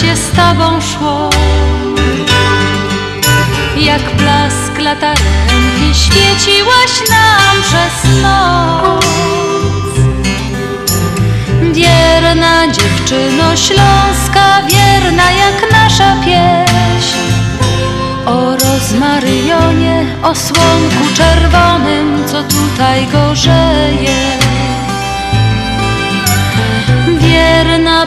się z tobą szło. Jak blask latarenki świeciłaś nam przez noc. Wierna dziewczyno śląska, wierna jak nasza pieśń. O rozmaryjonie, o słonku czerwonym, co tutaj gorzeje. Wierna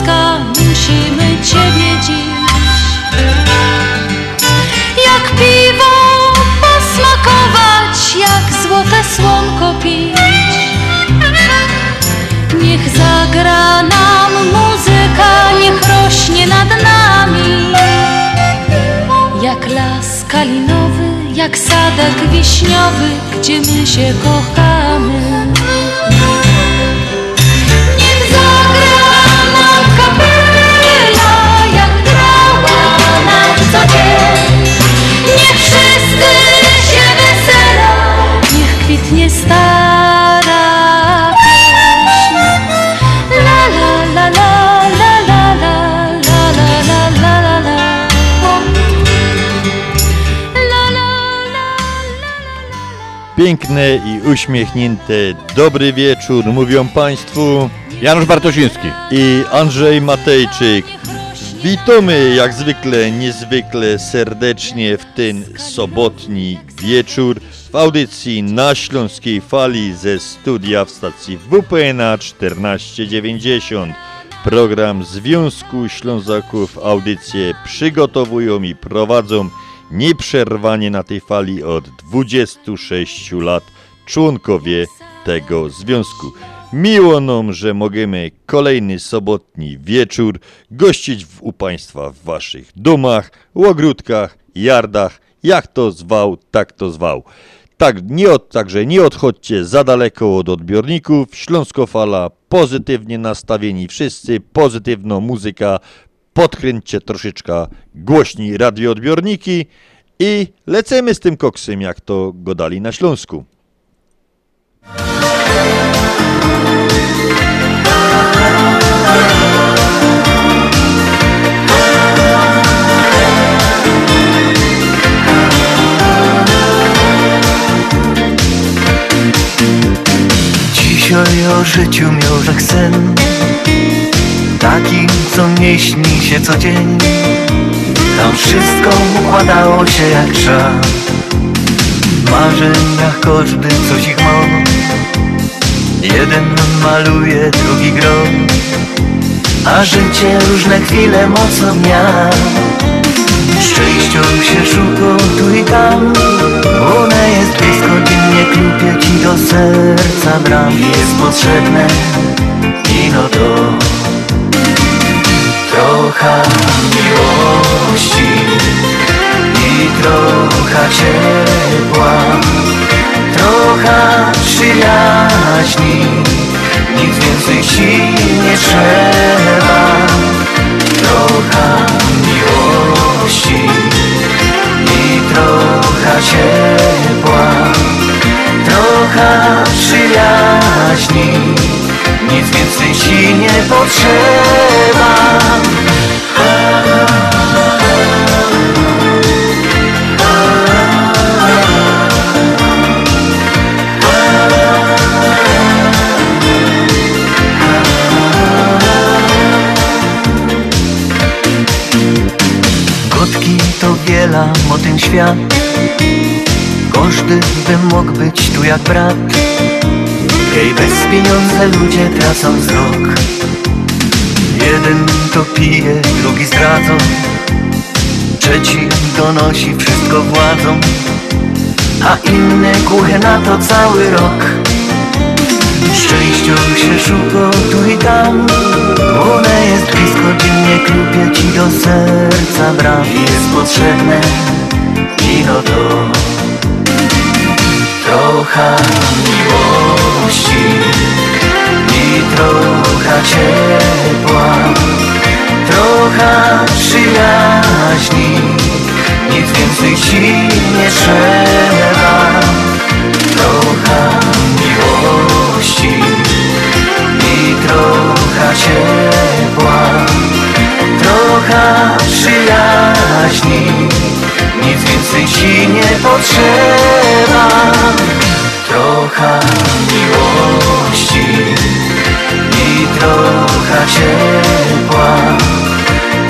Musimy Ciebie dziś. Jak piwo posmakować, jak złote słonko pić. Niech zagra nam muzyka, niech rośnie nad nami. Jak las kalinowy, jak sadek wiśniowy, gdzie my się kochamy. Piękne i uśmiechnięte dobry wieczór mówią Państwu Janusz Bartosiński. i Andrzej Matejczyk. Witamy jak zwykle, niezwykle serdecznie w ten sobotni wieczór w audycji na Śląskiej Fali ze studia w stacji WPNA 1490. Program Związku Ślązaków audycje przygotowują i prowadzą nieprzerwanie na tej fali od 26 lat członkowie tego związku. Miło nam, że możemy kolejny sobotni wieczór gościć w, u Państwa w Waszych domach, ogródkach, jardach, jak to zwał, tak to zwał. Tak, nie od, także nie odchodźcie za daleko od odbiorników. Śląskofala, pozytywnie nastawieni wszyscy, pozytywna muzyka. Podkręćcie troszeczkę głośniej radioodbiorniki i lecimy z tym koksem, jak to go dali na Śląsku. Dzisiaj o życiu miał jak sen Taki, co nie śni się co dzień. Tam wszystko układało się jak trzeba W marzeniach każdy coś ich ma Jeden maluje, drugi gro. A życie różne chwile mocno dnia Szczęścią się szuka tu i tam. One jest blisko, dziennie klupie ci do serca bram. Jest potrzebne ino to Trochę miłości i trochę ciepła Trochę przyjaźni. Nic więcej ci nie trzeba. Trochę miłości i trochę ciepła Trochę przyjaźni Nic więcej ci nie potrzeba. Gotki to wiela, o ten świat. Każdy by mógł być tu jak brat Hej, bez pieniądze ludzie tracą wzrok. Jeden to pije, drugi zdradzą. Trzeci donosi wszystko władzą. A inny głuche na to cały rok. Szczęściu się szuka tu i tam. One jest blisko, dziennie klupie ci do serca bram. Jest potrzebne kino to Trochę miłości i trochę ciepła Trochę przyjaźni Nic więcej ci nie trzeba. Trochę miłości i trochę ciepła Trochę przyjaźni więcej ci nie potrzeba. Trochę miłości i trochę ciepła.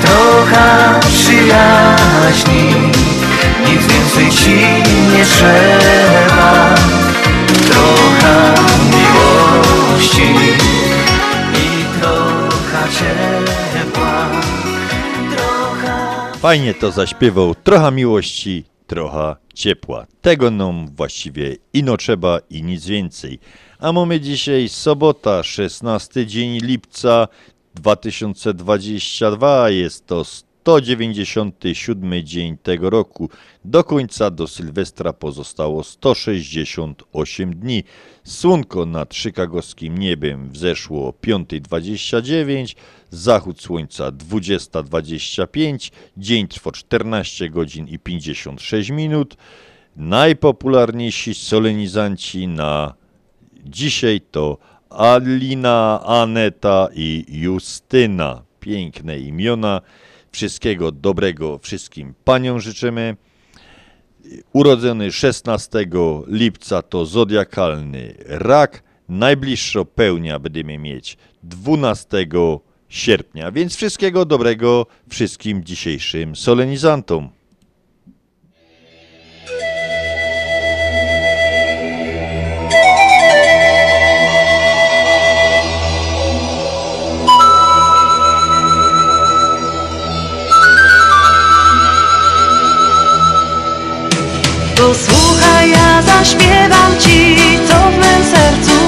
Trochę przyjaźni. Nic więcej ci nie trzeba. Trochę miłości i trochę ciepła Fajnie to zaśpiewał, trochę miłości, trochę ciepła. Tego nam właściwie ino trzeba i nic więcej. A mamy dzisiaj sobota, 16 dzień lipca 2022. Jest to 197 dzień tego roku. Do końca do Sylwestra pozostało 168 dni. Słonko nad chicagowskim niebem wzeszło o 5.29, zachód słońca 20.25, dzień trwa 14 godzin i 56 minut. Najpopularniejsi solenizanci na dzisiaj to Alina, Aneta i Justyna. Piękne imiona. Wszystkiego dobrego wszystkim paniom życzymy. Urodzony 16 lipca to zodiakalny rak. Najbliższa pełnia będziemy mieć 12 sierpnia. Więc wszystkiego dobrego wszystkim dzisiejszym solenizantom. Zaśpiewam ci, co w mym sercu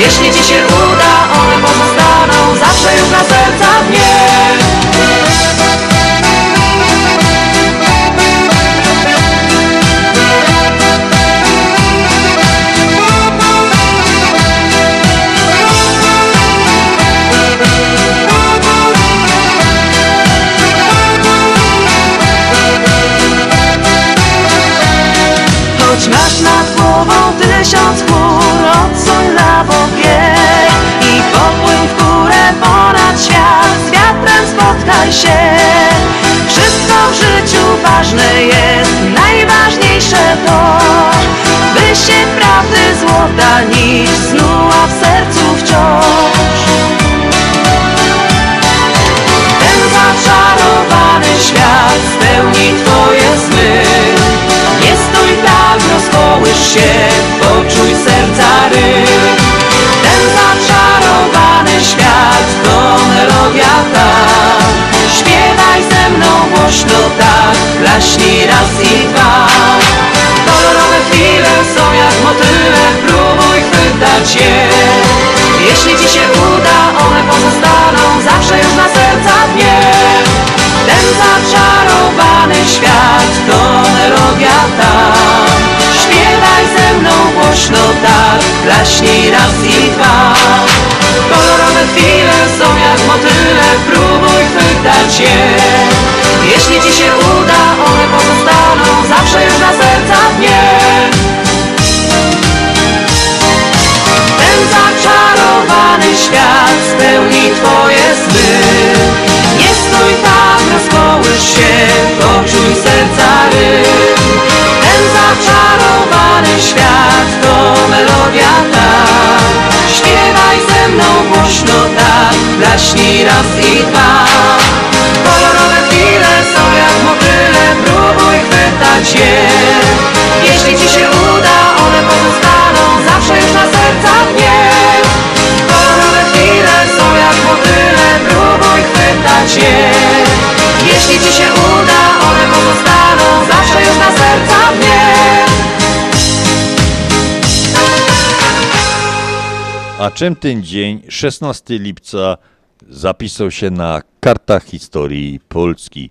Jeśli ci się uda, one pozostaną zawsze już na serca dnie się. Wszystko w życiu ważne jest, najważniejsze to By się prawdy złota nić snuła w sercu wciąż. Ten zaczarowany świat spełni twoje sny. Nie stój tak, rozkołysz się, poczuj serca ryk Ten zaczarowany świat to melodia ta pieśni raz i dwa. Kolorowe chwile są jak motyle, próbuj chwytać je. Jeśli ci się uda, one pozostaną zawsze już na serca dnie. Ten zaczarowany świat, to melodia ta. Tak, klaśnij raz i dwa. Kolorowe chwile są jak motyle, próbuj chwytać je Jeśli ci się uda, one pozostaną zawsze już na serca dnie. Ten zaczarowany świat spełni twoje sny. Nie stój tam, rozkołysz się, poczuj serca rytm Ten zaczarowany świat to melodia ta Śpiewaj ze mną głośno tak, blaśnij raz i dwa. Kolorowe chwile są jak motyle, próbuj chwytać je. Jeśli ci się uda, one pozostaną zawsze już na serca dnie. Kolorowe chwile są jak motyle, próbuj chwytać je. Jeśli ci się uda, A czym ten dzień, 16 lipca, zapisał się na kartach historii Polski?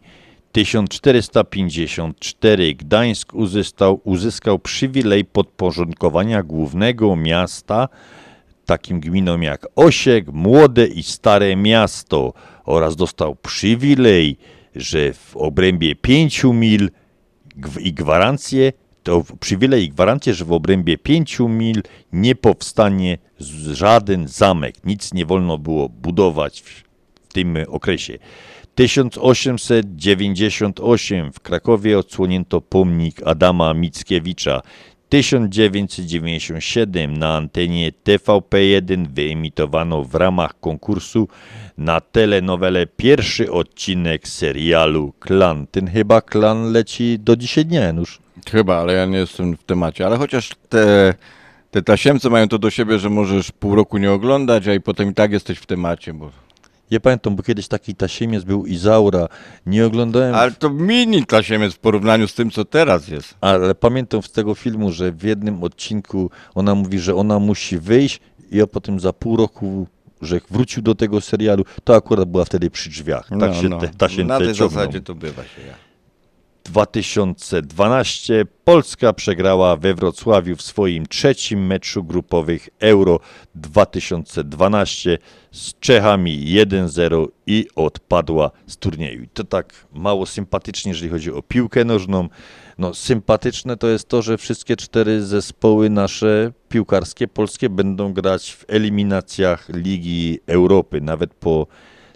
1454 Gdańsk uzyskał, uzyskał przywilej podporządkowania głównego miasta, takim gminom jak Osiek, Młode i Stare Miasto oraz dostał przywilej, że w obrębie 5 mil i gwarancję, to przywilej i gwarancję, że w obrębie 5 mil nie powstanie żaden zamek, nic nie wolno było budować w, tym okresie. 1898 w Krakowie odsłonięto pomnik Adama Mickiewicza. 1997 na antenie TVP1 wyemitowano w ramach konkursu na telenowelę pierwszy odcinek serialu Klan. Ten chyba klan leci do dzisiaj dnia, Janusz. Chyba, ale ja nie jestem w temacie. Ale chociaż te, te tasiemce mają to do siebie, że możesz pół roku nie oglądać, a i potem i tak jesteś w temacie. Bo... Ja pamiętam, bo kiedyś taki tasiemiec był Izaura. Nie oglądałem, Ale to mini tasiemiec w porównaniu z tym, co teraz jest. ale pamiętam z tego filmu, że w jednym odcinku ona mówi, że ona musi wyjść i a potem za pół roku, że wrócił do tego serialu, to akurat była wtedy przy drzwiach. Tak się te tasiemce No, Na tej zasadzie to bywa się. Ja. 2012 Polska przegrała we Wrocławiu w swoim trzecim meczu grupowych Euro 2012 z Czechami 1-0 i odpadła z turnieju. To tak mało sympatycznie, jeżeli chodzi o piłkę nożną. No, sympatyczne to jest to, że wszystkie cztery zespoły nasze piłkarskie polskie będą grać w eliminacjach Ligi Europy, nawet po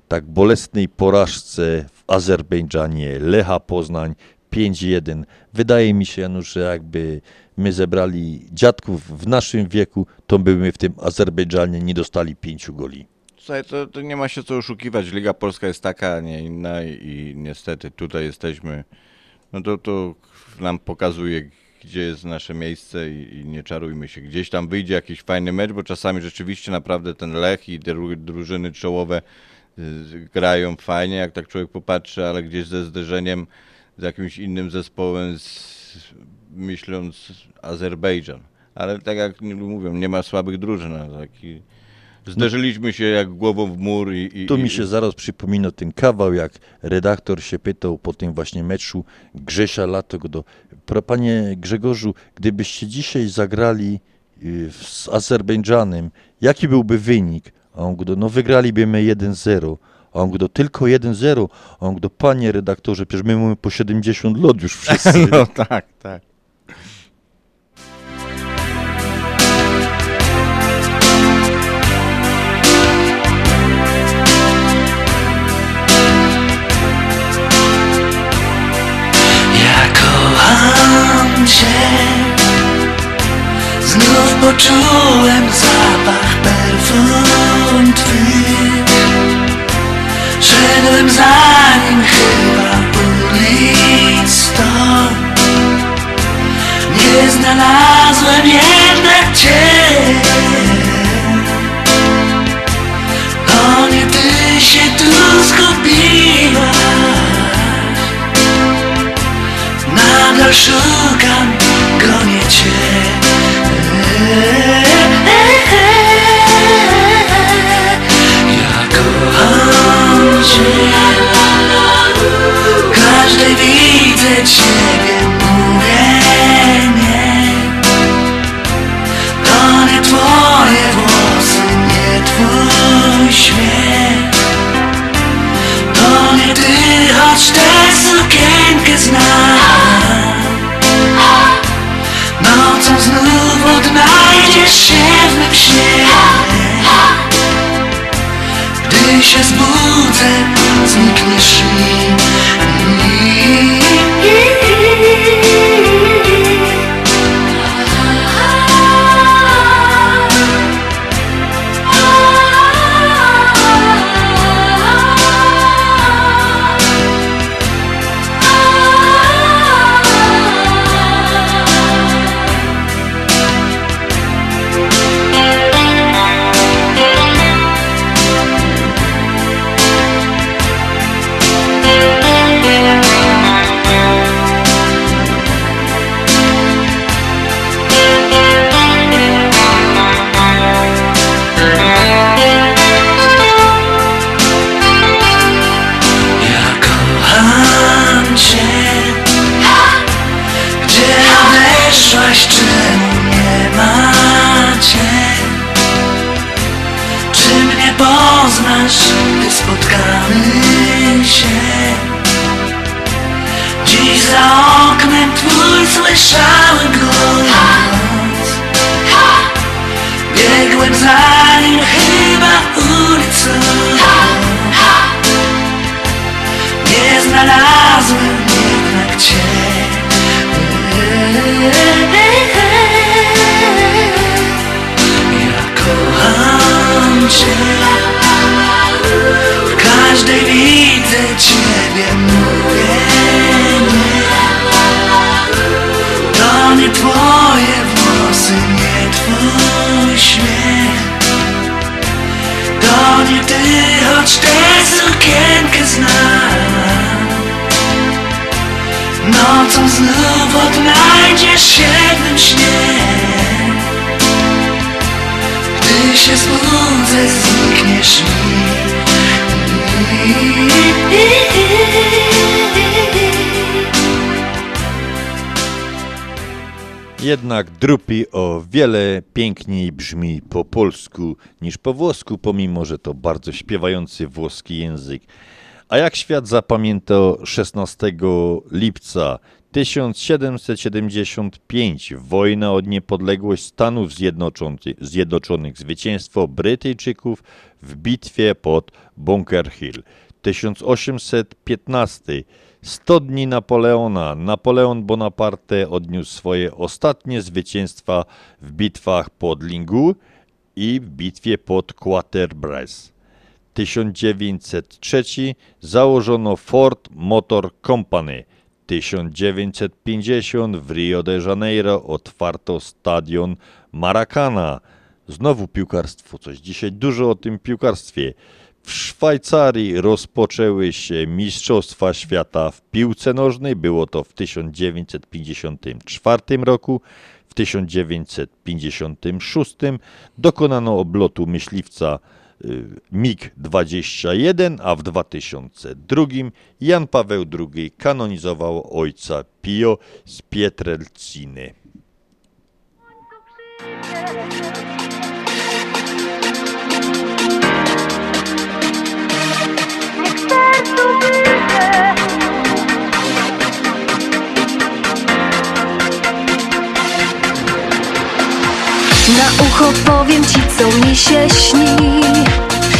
tak bolesnej porażce w Azerbejdżanie, Lecha Poznań 5-1. Wydaje mi się, Janusz, że jakby my zebrali dziadków w naszym wieku, to byśmy w tym Azerbejdżanie nie dostali pięciu goli. Słuchaj, to, to nie ma się co oszukiwać. Liga Polska jest taka, a nie inna i, niestety tutaj jesteśmy. No to, to nam pokazuje, gdzie jest nasze miejsce i, i nie czarujmy się. Gdzieś tam wyjdzie jakiś fajny mecz, bo czasami rzeczywiście naprawdę ten Lech i dru- drużyny czołowe y, grają fajnie, jak tak człowiek popatrzy, ale gdzieś ze zderzeniem z jakimś innym zespołem, z, myśląc Azerbejdżan. Ale tak jak mówią, nie ma słabych drużyn. Taki, zderzyliśmy się jak głową w mur i... i Tu mi się zaraz przypomina ten kawał, jak redaktor się pytał po tym właśnie meczu Grzesia Lato, do, "Pro- panie Grzegorzu, gdybyście dzisiaj zagrali y, z Azerbejdżanem, jaki byłby wynik? A on go, no wygralibyśmy 1-0. A on go, tylko 1-0. A on go, panie redaktorze, przecież my mamy po 70 lat już wszyscy. No tak, tak. Znów poczułem zapach perfum Twych Szedłem za nim chyba ulic sto Nie znalazłem jednak Cię. To Ty się tu zgubiłaś. Nadal szukam, gonię cię drupi o wiele piękniej brzmi po polsku niż po włosku, pomimo że to bardzo śpiewający włoski język. A jak świat zapamiętał 16 lipca 1775 wojna o niepodległość Stanów Zjednoczonych, zwycięstwo Brytyjczyków w bitwie pod Bunker Hill. 1815 100 dni Napoleona. Napoleon Bonaparte odniósł swoje ostatnie zwycięstwa w bitwach pod Lingu i w bitwie pod Quatre-Bras. 1903 założono Ford Motor Company. 1950 w Rio de Janeiro otwarto stadion Maracana. Znowu piłkarstwo, coś dzisiaj dużo o tym piłkarstwie. W Szwajcarii rozpoczęły się Mistrzostwa Świata w piłce nożnej. Było to w 1954 roku. W 1956 dokonano oblotu myśliwca y, MiG-21, a w 2002 Jan Paweł II kanonizował ojca Pio z Pietrelciny. Na ucho powiem ci, co mi się śni.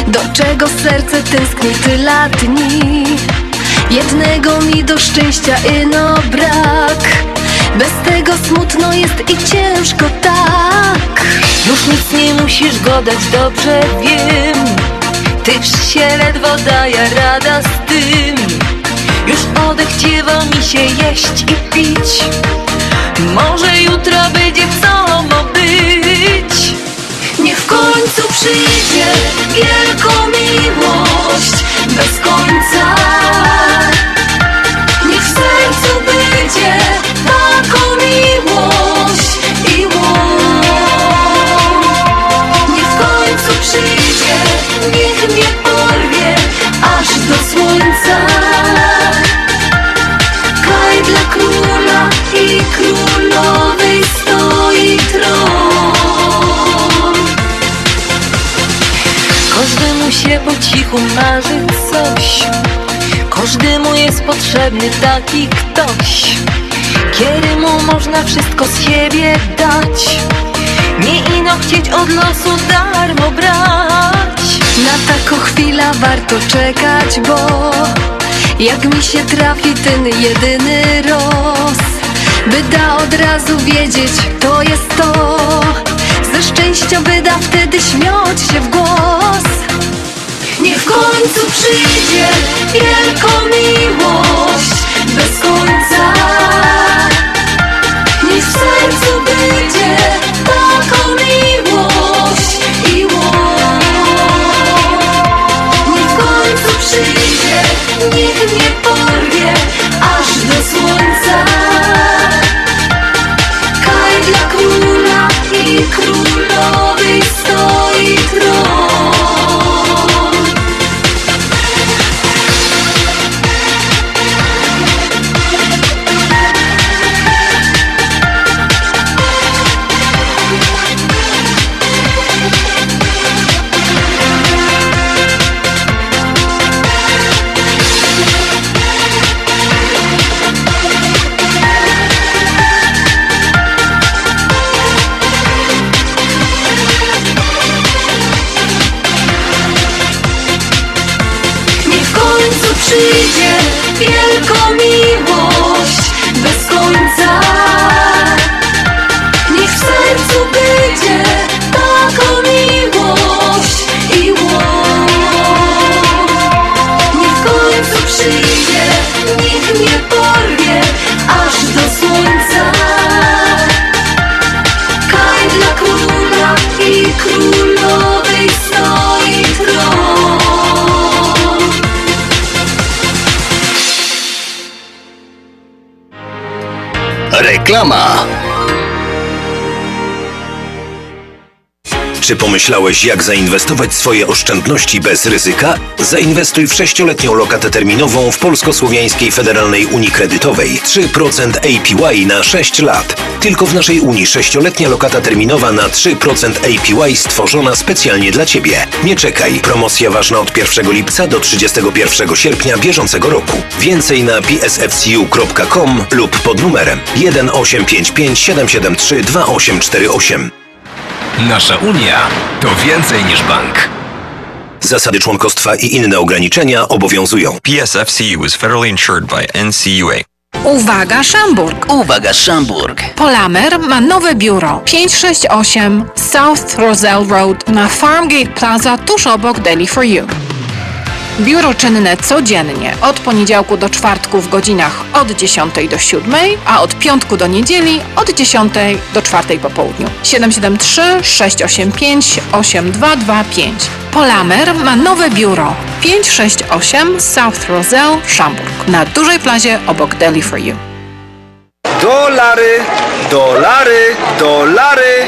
Do czego serce tęskni tyle dni Jednego mi do szczęścia ino brak. Bez tego smutno jest i ciężko tak. Już nic nie musisz godać, dobrze wiem. Tyż się ledwo daje rada z tym. Już odechciewa mi się jeść i pić. Może jutro będzie co być Niech w końcu przyjdzie wielką miłość. Bez końca się po cichu marzy coś. Każdemu jest potrzebny taki ktoś Kiedy mu można wszystko z siebie dać. Nie ino chcieć od losu darmo brać. Na taką chwilę warto czekać, bo jak mi się trafi ten jedyny roz By da od razu wiedzieć, to jest to. Ze szczęścia wyda wtedy śmiać się w głos Niech w końcu przyjdzie wielką miłość Bez końca. Niech w sercu będzie taką miłość i łoś Niech w końcu przyjdzie, niech mnie Reklama. Czy pomyślałeś, jak zainwestować swoje oszczędności bez ryzyka? Zainwestuj w sześcioletnią lokatę terminową w Polsko-Słowiańskiej Federalnej Unii Kredytowej. 3% APY na 6 lat. Tylko w naszej Unii sześcioletnia lokata terminowa na 3% APY stworzona specjalnie dla Ciebie. Nie czekaj. Promocja ważna od 1 lipca do 31 sierpnia bieżącego roku. Więcej na psfcu.com lub pod numerem 1855 773 2848. Nasza Unia to więcej niż bank. Zasady członkostwa i inne ograniczenia obowiązują. PSFCU is federally insured by NCUA. Uwaga Szamburg! Uwaga Szamburg! Polamer ma nowe biuro 568 South Roselle Road na Farmgate Plaza tuż obok Deli for You. Biuro czynne codziennie od poniedziałku do czwartku w godzinach od 10 do 7, a od piątku do niedzieli od 10 do 4 po południu. 773 685 8225. Polamer ma nowe biuro 568 South Roselle, Schaumburg na dużej plazie obok Deli for You. Dolary, dolary, dolary,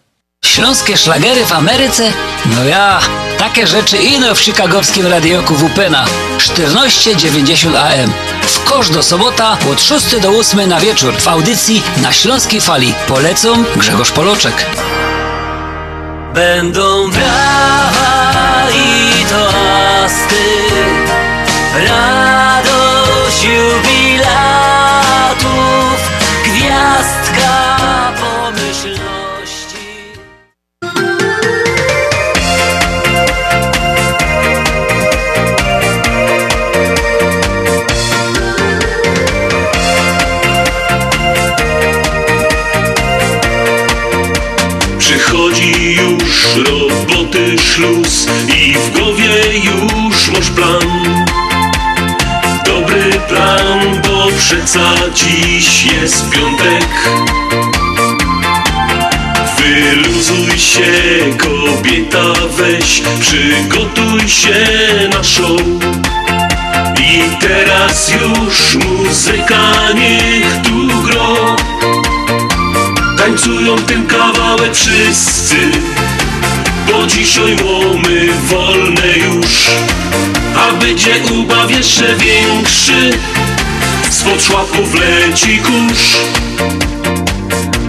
Śląskie szlagery w Ameryce? No ja, takie rzeczy ino w chicagowskim radioku WPNA 1490 AM. W kosz do sobota od 6 do 8 na wieczór w audycji na Śląskiej Fali. Polecą Grzegorz Poloczek. Będą brawa i toasty, plan. Dobry plan, bo przeca dziś jest piątek. Wyluzuj się, kobieta, weź, przygotuj się na show. I teraz już muzyka niech tu gro. Tańcują ten kawałek wszyscy, bo dzisiaj łomy wolne już. A będzie ubaw jeszcze większy, spod szłapów leci kurz.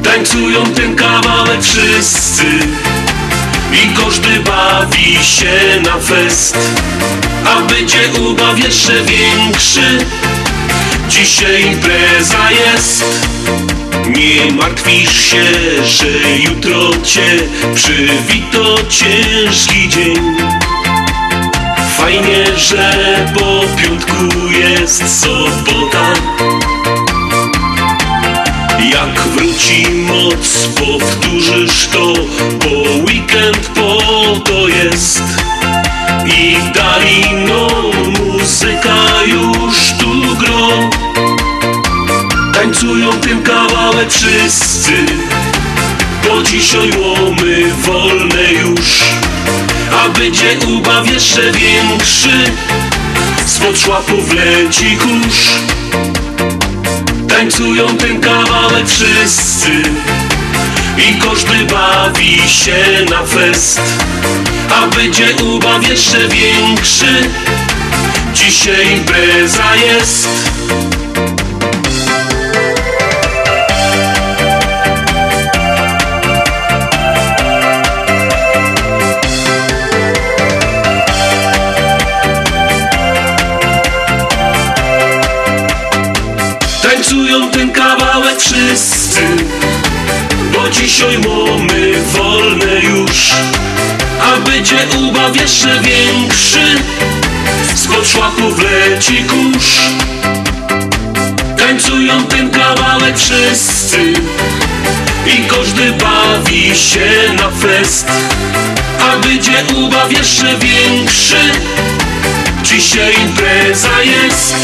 Tańcują ten kawałek wszyscy i każdy bawi się na fest. A będzie ubaw jeszcze większy, dzisiaj impreza jest. Nie martwisz się, że jutro cię przywito ciężki dzień. Fajnie, że po piątku jest sobota. Jak wróci moc, powtórzysz to, bo weekend po to jest. I dalino muzyka już tu gro. Tańcują ten kawałek wszyscy, bo dzisiaj łomy wolne już. A będzie ubaw jeszcze większy, spod szłapów leci kurz. Tańcują ten kawałek wszyscy i każdy bawi się na fest. A będzie ubaw jeszcze większy, dzisiaj impreza jest. Wszyscy Bo dzisiaj mamy wolne już. A będzie ubaw jeszcze większy Spod szłapów leci kurz. Tańcują ten kawałek wszyscy I każdy bawi się na fest. A będzie ubaw jeszcze większy Dzisiaj impreza jest.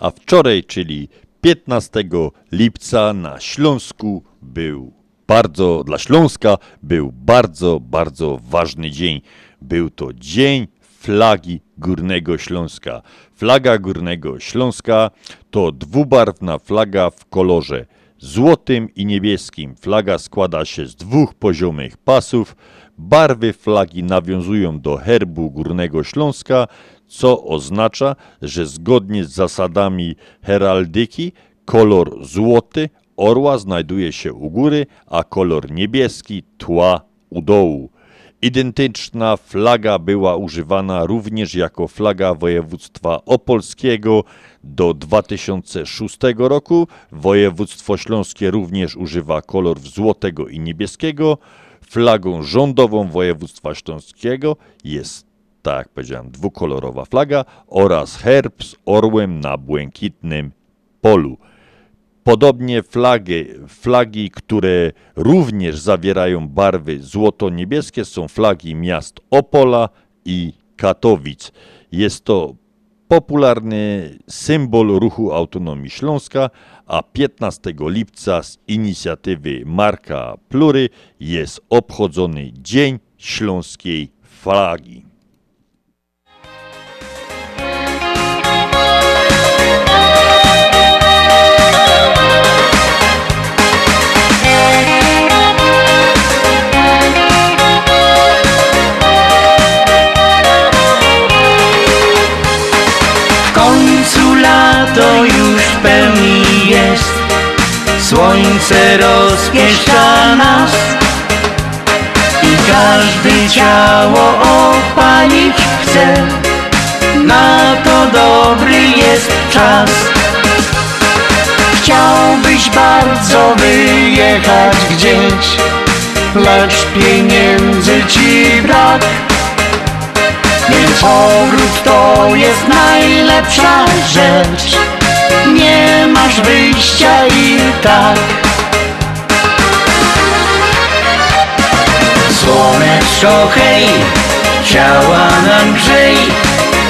A wczoraj, czyli 15 lipca na Śląsku był bardzo, dla Śląska był bardzo, bardzo ważny dzień. Był to Dzień Flagi Górnego Śląska. Flaga Górnego Śląska to dwubarwna flaga w kolorze złotym i niebieskim. Flaga składa się z dwóch poziomych pasów. Barwy flagi nawiązują do herbu Górnego Śląska, co oznacza, że zgodnie z zasadami heraldyki kolor złoty orła znajduje się u góry, a kolor niebieski tła u dołu. Identyczna flaga była używana również jako flaga województwa opolskiego do 2006 roku. Województwo śląskie również używa kolorów złotego i niebieskiego. Flagą rządową województwa śląskiego jest, tak jak powiedziałem, dwukolorowa flaga oraz herb z orłem na błękitnym polu. Podobnie flagi, flagi, które również zawierają barwy złoto-niebieskie, są flagi miast Opola i Katowic. Jest to popularny symbol ruchu autonomii Śląska, a 15 lipca z inicjatywy Marka Plury jest obchodzony Dzień Śląskiej Flagi. Lato już w pełni jest. Słońce rozpieszcza nas I każdy ciało opalić chce. Na to dobry jest czas. Chciałbyś bardzo wyjechać gdzieś Lecz pieniędzy ci brak więc powrót to jest najlepsza rzecz. Nie masz wyjścia i tak. Słoneczko hej, ciała nam grzej.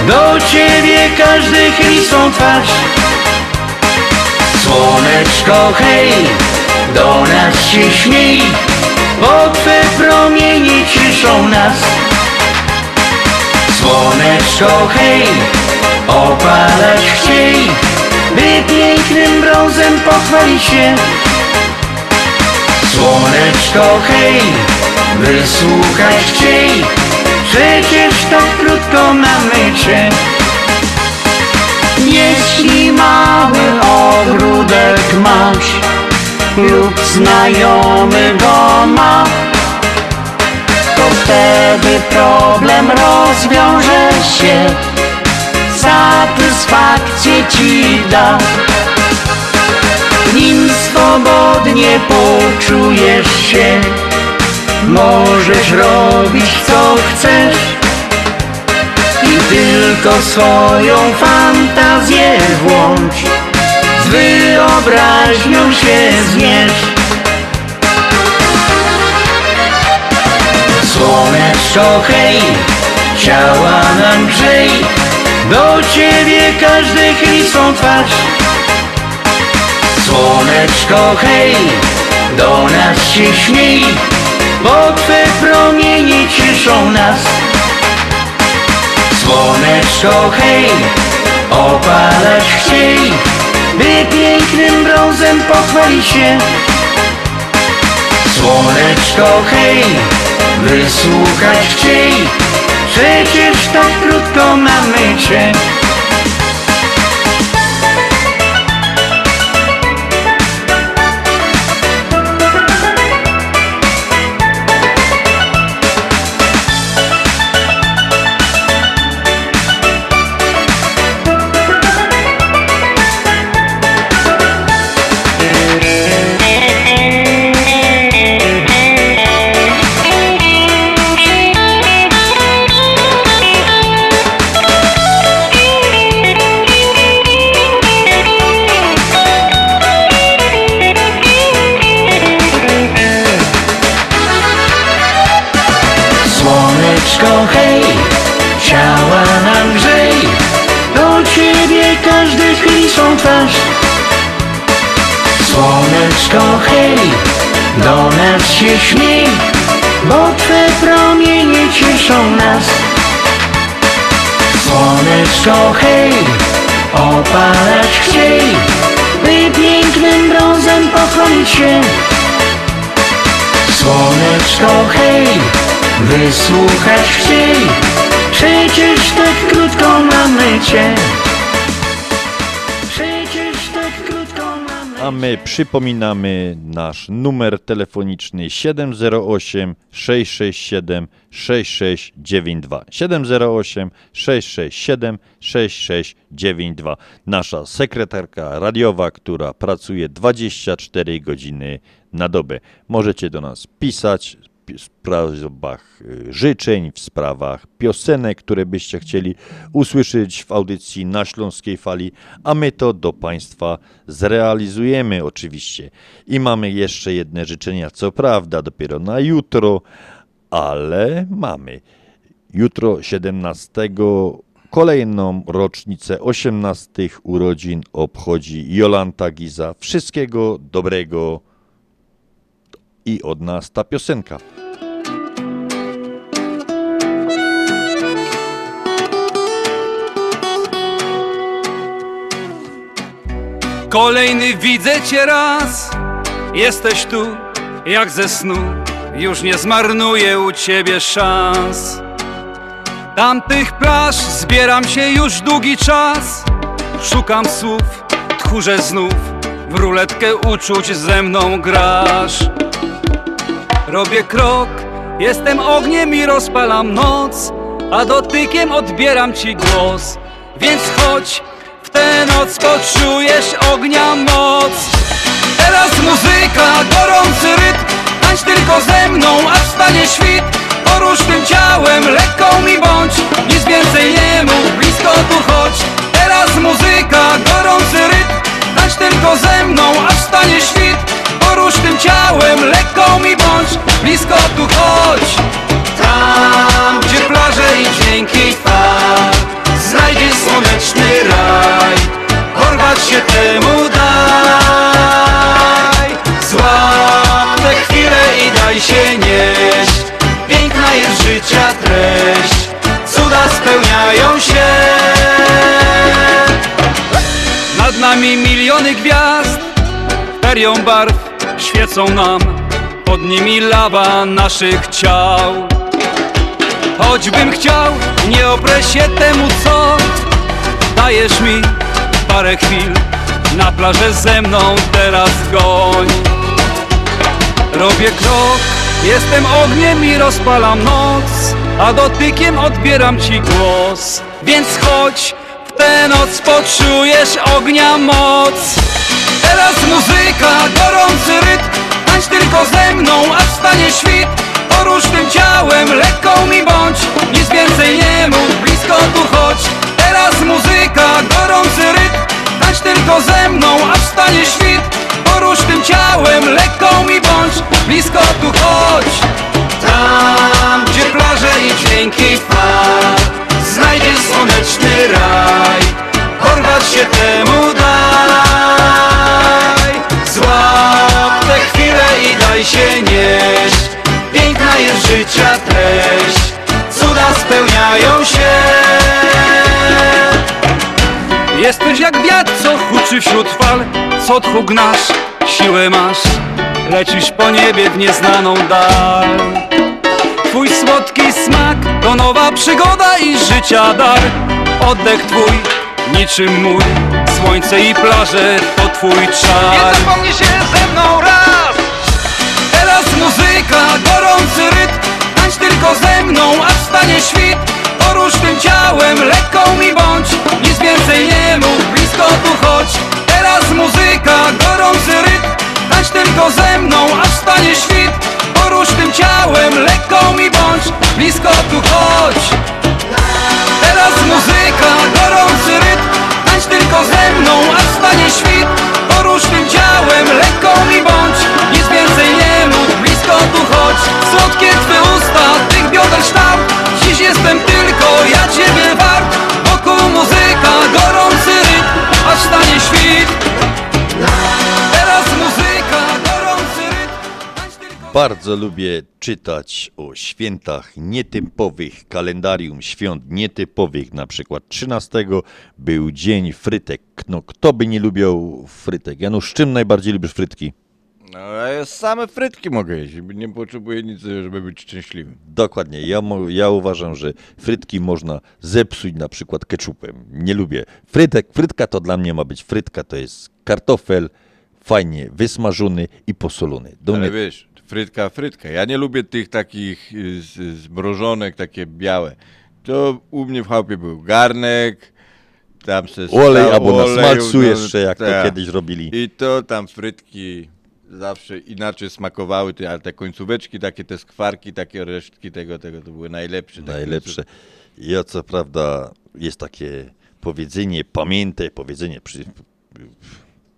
Do ciebie każdy chyli swą twarz. Słoneczko hej, do nas się śmiej Bo twe promienie cieszą nas Słoneczko hej, opalać chciej By pięknym brązem pochwalić się. Słoneczko hej, wysłuchać chciej Przecież tak krótko mamy Cię. Jeśli mały ogródek masz Lub znajomy go ma wtedy problem rozwiąże się. Satysfakcję Ci da. Nim swobodnie poczujesz się. Możesz robić co chcesz. I tylko swoją fantazję włącz. Z wyobraźnią się zmierz Słoneczko hej, ciała nam grzej Do ciebie każdy chyli swą twarz. Słoneczko hej, do nas się śmiej Bo twe promienie cieszą nas. Słoneczko hej, opalać chciej By pięknym brązem pochwalić się. Słoneczko hej, wysłuchać chciej Przecież tak krótko mamy Cię twarz Słoneczko hej, do nas się śmiej Bo twe promienie cieszą nas. Słoneczko hej, opalać chciej By pięknym brązem pochwalić się. Słoneczko hej, wysłuchać chciej Przecież tak krótko mamy Cię A my przypominamy nasz numer telefoniczny 708 667 6692. 708 667 6692. Nasza sekretarka radiowa, która pracuje 24 godziny na dobę. Możecie do nas pisać sprawach y, życzeń, w sprawach piosenek, które byście chcieli usłyszeć w audycji na Śląskiej Fali, a my to do Państwa zrealizujemy oczywiście. I mamy jeszcze jedne życzenia, co prawda dopiero na jutro, ale mamy. Jutro 17 kolejną rocznicę 18 urodzin obchodzi Jolanta Giza. Wszystkiego dobrego i od nas ta piosenka. Kolejny widzę cię raz. Jesteś tu jak ze snu. Już nie zmarnuję u ciebie szans. Tamtych plaż zbieram się już długi czas. Szukam słów, tchórze znów. W ruletkę uczuć ze mną grasz. Robię krok, jestem ogniem i rozpalam noc. A dotykiem odbieram ci głos. Więc chodź, tę noc poczujesz ognia moc. Teraz muzyka, gorący rytm Tańcz tylko ze mną, aż stanie świt. Porusz tym ciałem, lekką mi bądź Nic więcej nie mów, blisko tu chodź. Teraz muzyka, gorący rytm Tańcz tylko ze mną, aż stanie świt. Porusz tym ciałem, lekką mi bądź Blisko tu chodź. Tam, gdzie plaże Znajdziesz słoneczny raj. Porwać się temu daj. Złap tę chwilę i daj się nieść. Piękna jest życia treść. Cuda spełniają się. Nad nami miliony gwiazd. Ferią barw świecą nam. Pod nimi lawa naszych ciał. Choćbym chciał nie oprę się temu co Dajesz mi. Parę chwil Na plażę ze mną teraz goń. Robię krok, jestem ogniem i rozpalam noc A dotykiem odbieram ci głos. Więc chodź, w tę noc poczujesz ognia moc. Teraz muzyka, gorący rytm Tańcz tylko ze mną, a wstanie świt. Porusz tym ciałem, lekką mi bądź Więcej nie mów, blisko tu chodź. Teraz muzyka, gorący rytm. Tańcz tylko ze mną, a wstanie świt. Porusz tym ciałem, lekką mi bądź. Blisko tu chodź. Tam, gdzie plaże i dźwięki fal Znajdziesz słoneczny raj. Porwać się temu daj. Złap tę chwilę i daj się nieść. Piękna jest życia treść spełniają się. Jesteś jak wiatr, co huczy wśród fal. Co tchu gnasz, siłę masz. Lecisz po niebie w nieznaną dal. Twój słodki smak to nowa przygoda i życia dar. Oddech twój, niczym mój. Słońce i plaże to twój czar. Nie zapomnij się ze mną raz. Teraz muzyka, gorący rytm Tańcz tylko ze mną, a wstanie świt. Porusz tym ciałem, lekką mi bądź. Nic więcej nie mów, blisko tu chodź. Teraz muzyka, gorący rytm. Tańcz tylko ze mną, a wstanie świt. Porusz tym ciałem, lekką mi bądź. Blisko tu chodź Bardzo lubię czytać o świętach nietypowych, kalendarium świąt nietypowych, na przykład 13 był dzień frytek. No kto by nie lubił frytek? Janusz, czym najbardziej lubisz frytki? No ja same frytki mogę jeść, nie potrzebuję nic, żeby być szczęśliwym. Dokładnie, ja, ja uważam, że frytki można zepsuć na przykład ketchupem. Nie lubię. Frytek, frytka to dla mnie ma być frytka, to jest kartofel fajnie wysmażony i posolony. Do Ale mnie- wiesz, frytka, frytka. Ja nie lubię tych takich y, zmrożonek, takie białe. To u mnie w chałupie był garnek, tam se Olej albo na smalcu jeszcze, jak to tak. kiedyś robili. I to tam frytki zawsze inaczej smakowały, te, ale te końcóweczki, takie te skwarki, takie resztki tego, tego to były najlepsze. Najlepsze. Ja co prawda jest takie powiedzenie, pamiętaj, powiedzenie, przy,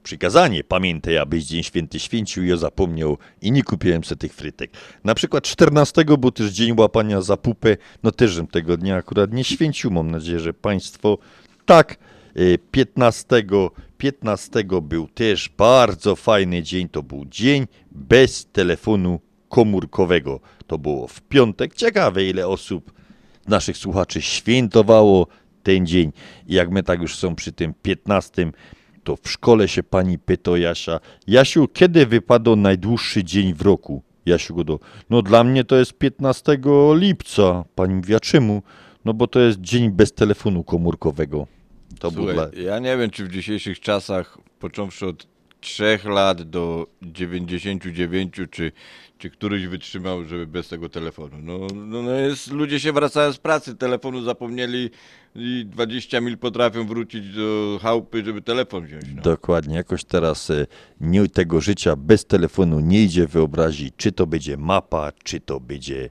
przykazanie, pamiętaj, abyś Dzień Święty święcił, ja zapomniał i nie kupiłem sobie tych frytek. Na przykład 14 był też Dzień Łapania za pupę, no też żem tego dnia akurat nie święcił, mam nadzieję, że Państwo tak. Y, 15, 15 był też bardzo fajny dzień, to był dzień bez telefonu komórkowego. To było w piątek. Ciekawe, ile osób naszych słuchaczy świętowało ten dzień. I jak my tak już są przy tym 15, to w szkole się pani pyta Jasia, Jasiu, kiedy wypadł najdłuższy dzień w roku? Jasiu go do, no dla mnie to jest 15 lipca. Pani mówi, a czemu? No bo to jest dzień bez telefonu komórkowego. To Słuchaj, dla... ja nie wiem, czy w dzisiejszych czasach, począwszy od 3 lat do 99, czy, czy któryś wytrzymał, żeby bez tego telefonu. No, no, no jest, ludzie się wracają z pracy, telefonu zapomnieli i 20 mil potrafią wrócić do chałupy, żeby telefon wziąć. No. Dokładnie, jakoś teraz e, nie, tego życia bez telefonu nie idzie wyobrazić, czy to będzie mapa, czy to będzie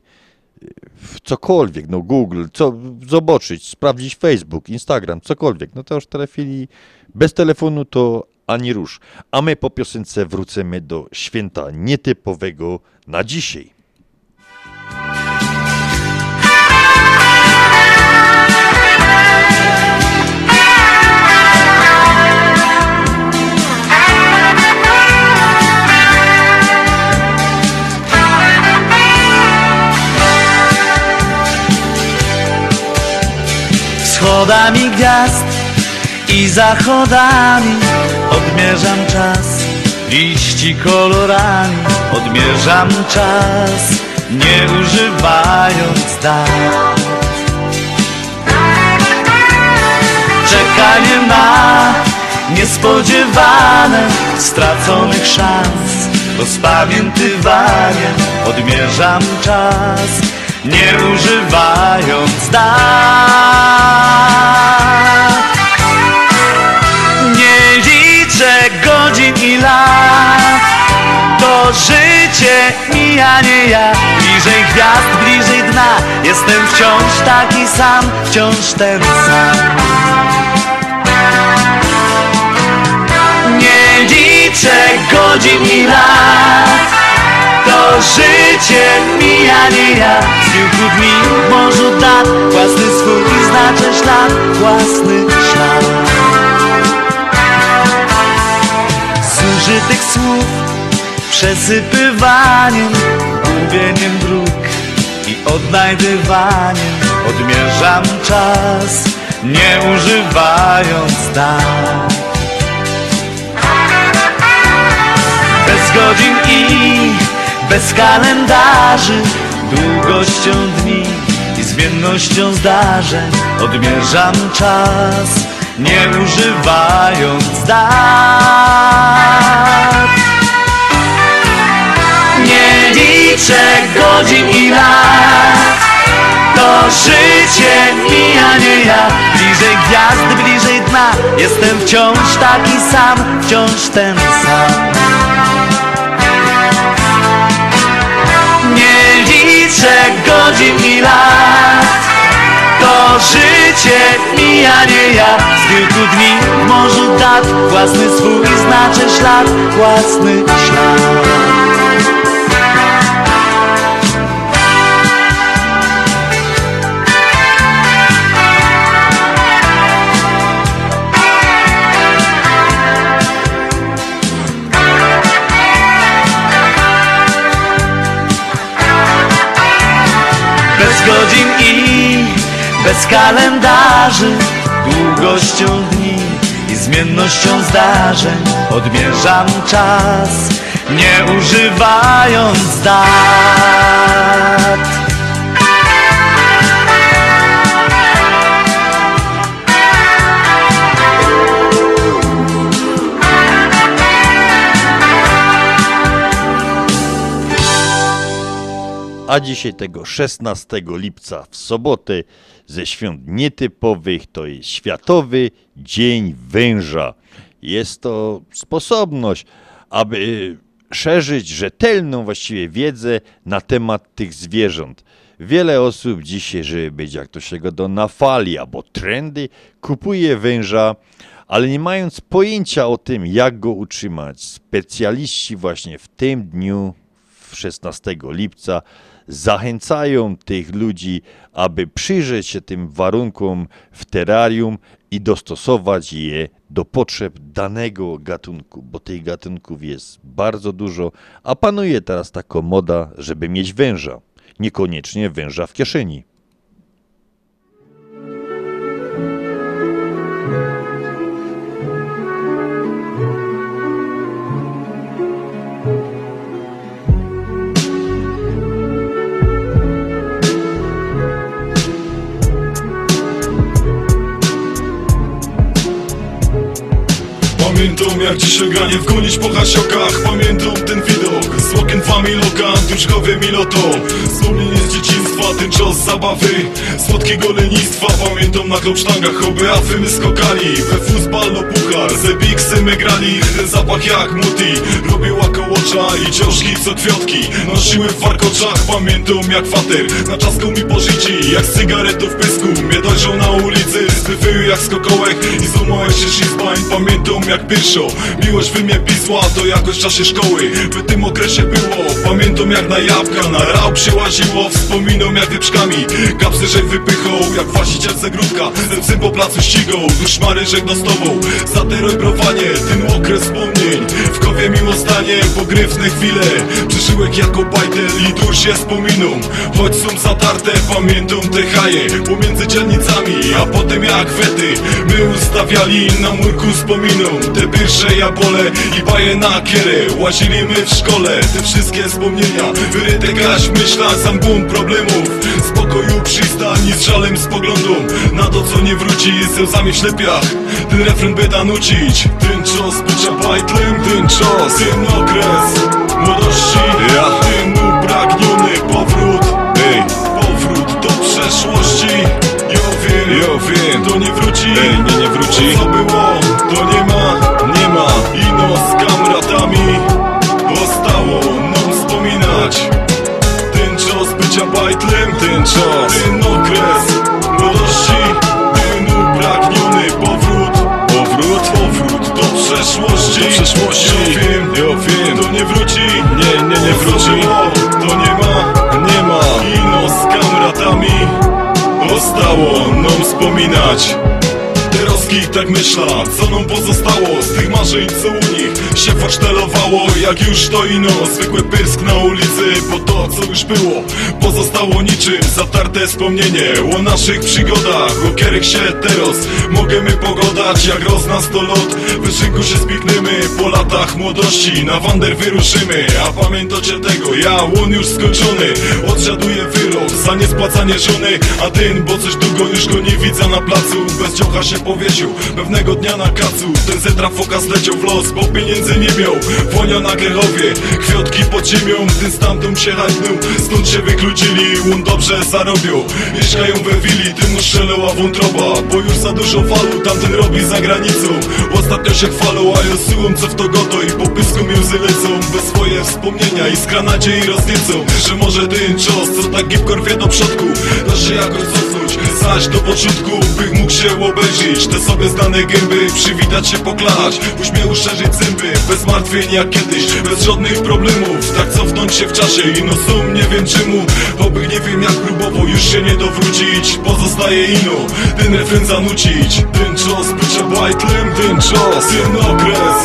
w- cokolwiek, no Google, co zobaczyć, sprawdzić Facebook, Instagram, cokolwiek. No to już w tej chwili bez telefonu to ani róż, A my po piosence wrócimy do święta nietypowego na dzisiaj. Wschodami gwiazd i zachodami odmierzam czas Liści kolorami odmierzam czas Nie używając dat Czekanie na niespodziewane straconych szans Rozpamiętywaniem odmierzam czas Nie używając dat lat. To życie mija nie ja. Bliżej gwiazd, bliżej dna. Jestem wciąż taki sam, wciąż ten sam. Nie liczę godzin i lat. To życie mija nie ja. Z kilku dni w morzu dat Własny swój znaczy ślad Własny ślad Zużytych słów Przesypywaniem Gubieniem dróg I odnajdywaniem. Odmierzam czas Nie używając dat Bez godzin i bez kalendarzy Długością dni i zmiennością zdarzeń. Odmierzam czas, nie używając dat. Nie liczę godzin i lat. To życie mija nie ja. Bliżej gwiazd, bliżej dna. Jestem wciąż taki sam, wciąż ten sam. Nie liczę godzin i lat Życie mija nie ja. Z kilku dni w morzu Własny swój znaczy ślad Własny ślad bez kalendarzy. Długością dni i zmiennością zdarzeń. Odmierzam czas, nie używając dat. A dzisiaj tego 16 lipca w sobotę ze świąt nietypowych to jest Światowy Dzień Węża. Jest to sposobność, aby szerzyć rzetelną właściwie wiedzę na temat tych zwierząt. Wiele osób dzisiaj, żeby być jak to się go do na fali albo trendy, kupuje węża, ale nie mając pojęcia o tym, jak go utrzymać. Specjaliści właśnie w tym dniu, w 16 lipca, zachęcają tych ludzi, aby przyjrzeć się tym warunkom w terrarium i dostosować je do potrzeb danego gatunku, bo tych gatunków jest bardzo dużo, a panuje teraz taka moda, żeby mieć węża, niekoniecznie węża w kieszeni. Pamiętam jak dzisiaj granie wgonić po hasiokach. Pamiętam ten widok z okien familoka Duszkowy miloto Wspomnienie z dzieciństwa, ten czas zabawy. Słodkiego lenistwa Pamiętam na klopsztangach oby afy my skokali. We futbal no puchar, ze bigsy my grali. Ten zapach jak muti Robił okołocza i ciążki co kwiatki. Nosiły w warkoczach Pamiętam jak fater. Na czaską mi pożyci Jak cygaretę w pysku. Mnie dojrzał na ulicy Zbywyły jak skokołek. I złamałeś się szizbań Pamiętam jak pierwszo. Miłość wy mnie pisła to jakoś w czasie szkoły. W tym okresie było Pamiętam jak na jabłka na rał przyłaziło Wspominam jak wyprzkami. Kapsy żeg wypychał jak właściciel zegródka Ze po placu ścigał Duszmary żegno z tobą. Za te robrowanie Ten okres wspomnień. W kowie miło stanie Pogryfne chwile. Przeżyłek jako bajtel i dur się wspominą Choć są zatarte, pamiętam te haje Pomiędzy dzielnicami, a potem jak wety My ustawiali na murku wspominą Te pierwsze jabole i baje na kierę Łazili my w szkole, te wszystkie wspomnienia. Wyryte graś w myślach, sam bum problemów. Spokoju przystań i z żalem spoglądą Na to co nie wróci, z łzami w ślepiach Ten refren beda nucić. Ten czas bycia bajtlem, ten czas Ten okres młodości. Ja. Ten upragniony powrót. Ej, powrót do przeszłości. Jo wiem, jo wiem. To nie wróci, Ej, nie, nie wróci. To co było, to nie ma, nie ma. Ino z kamratami bycia bajtlem, ten czas Ten okres młodości Ten upragniony powrót. Powrót, powrót do przeszłości. Do przeszłości. Ja wiem, ja wiem. To nie wróci, nie, nie, nie wróci. To nie ma, nie ma. Ino z kamratami. Zostało nam wspominać Teroski tak myśla, co nam pozostało Z tych marzeń, co u nich się forsztelowało Jak już to ino, zwykły pysk na ulicy Bo to, co już było, pozostało niczym. Zatarte wspomnienie o naszych przygodach O kierych się teraz możemy pogodać Jak roz nas to lot, w szynku się spikniemy Po latach młodości na wander wyruszymy. A pamiętacie tego, ja łon już skończony Odsiaduję wyrok za niespłacanie żony. A ten, bo coś długo już go nie widzę na placu Bez dziocha się powiesił, pewnego dnia na kacu Ten zetra foka zleciał w los, bo pieniędzy nie miał. Wonia na Grechowie, kwiotki pod ziemią Ten stamtąd się hańtnął, stąd się wykluczyli On dobrze zarobił, mieszkają we willi Tym mu strzelała wątroba, bo już za dużo falu Tamten robi za granicą, ostatnio się chwalą A ja syłą co w to goto i po pysku mi łzy lecą. Bez swoje wspomnienia i skranacie i rozniecą Że może ten czas, co tak gipko rwie do przodku się jakoś zaś do początku Bych mógł się obejrzeć, te sobie znane gęby Przywitać się, poklać, uśmiechu szerzyć zęby Bez martwień jak kiedyś, bez żadnych problemów. Tak cofnąć się w czasie i no są nie wiem czemu. Oby nie wiem jak próbował już się nie dowrócić. Pozostaje ino, ten refren zanucić. Ten czas bycia bajtlem, ten czas Ten okres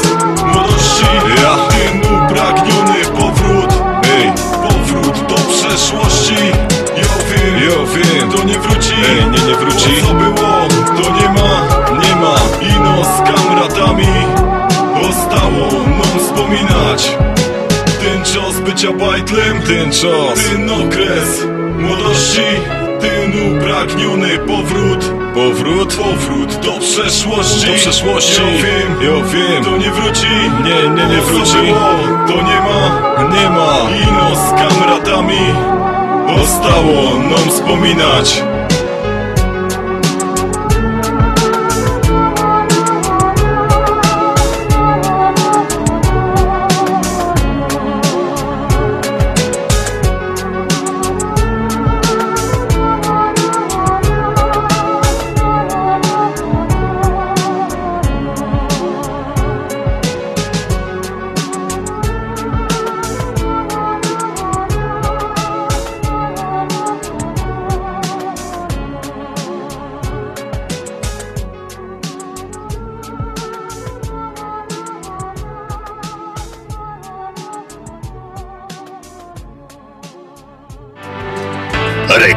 młodości. Ja. Ten upragniony powrót Ej, powrót do przeszłości Ja wiem, to nie wróci. Ej, nie, nie wróci. Co było, to nie ma, nie ma. Ino z kamratami Zostało nam wspominać. Ten czas bycia bajtlem, ten czas. Ten okres młodości Ten upragniony powrót. Powrót, powrót do przeszłości. Do przeszłości. Ja wiem, ja wiem. To nie wróci, nie, nie, nie wróci. To nie ma, nie ma. Ino z kamratami Zostało nam wspominać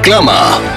Reklama.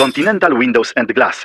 Continental Windows and Glass.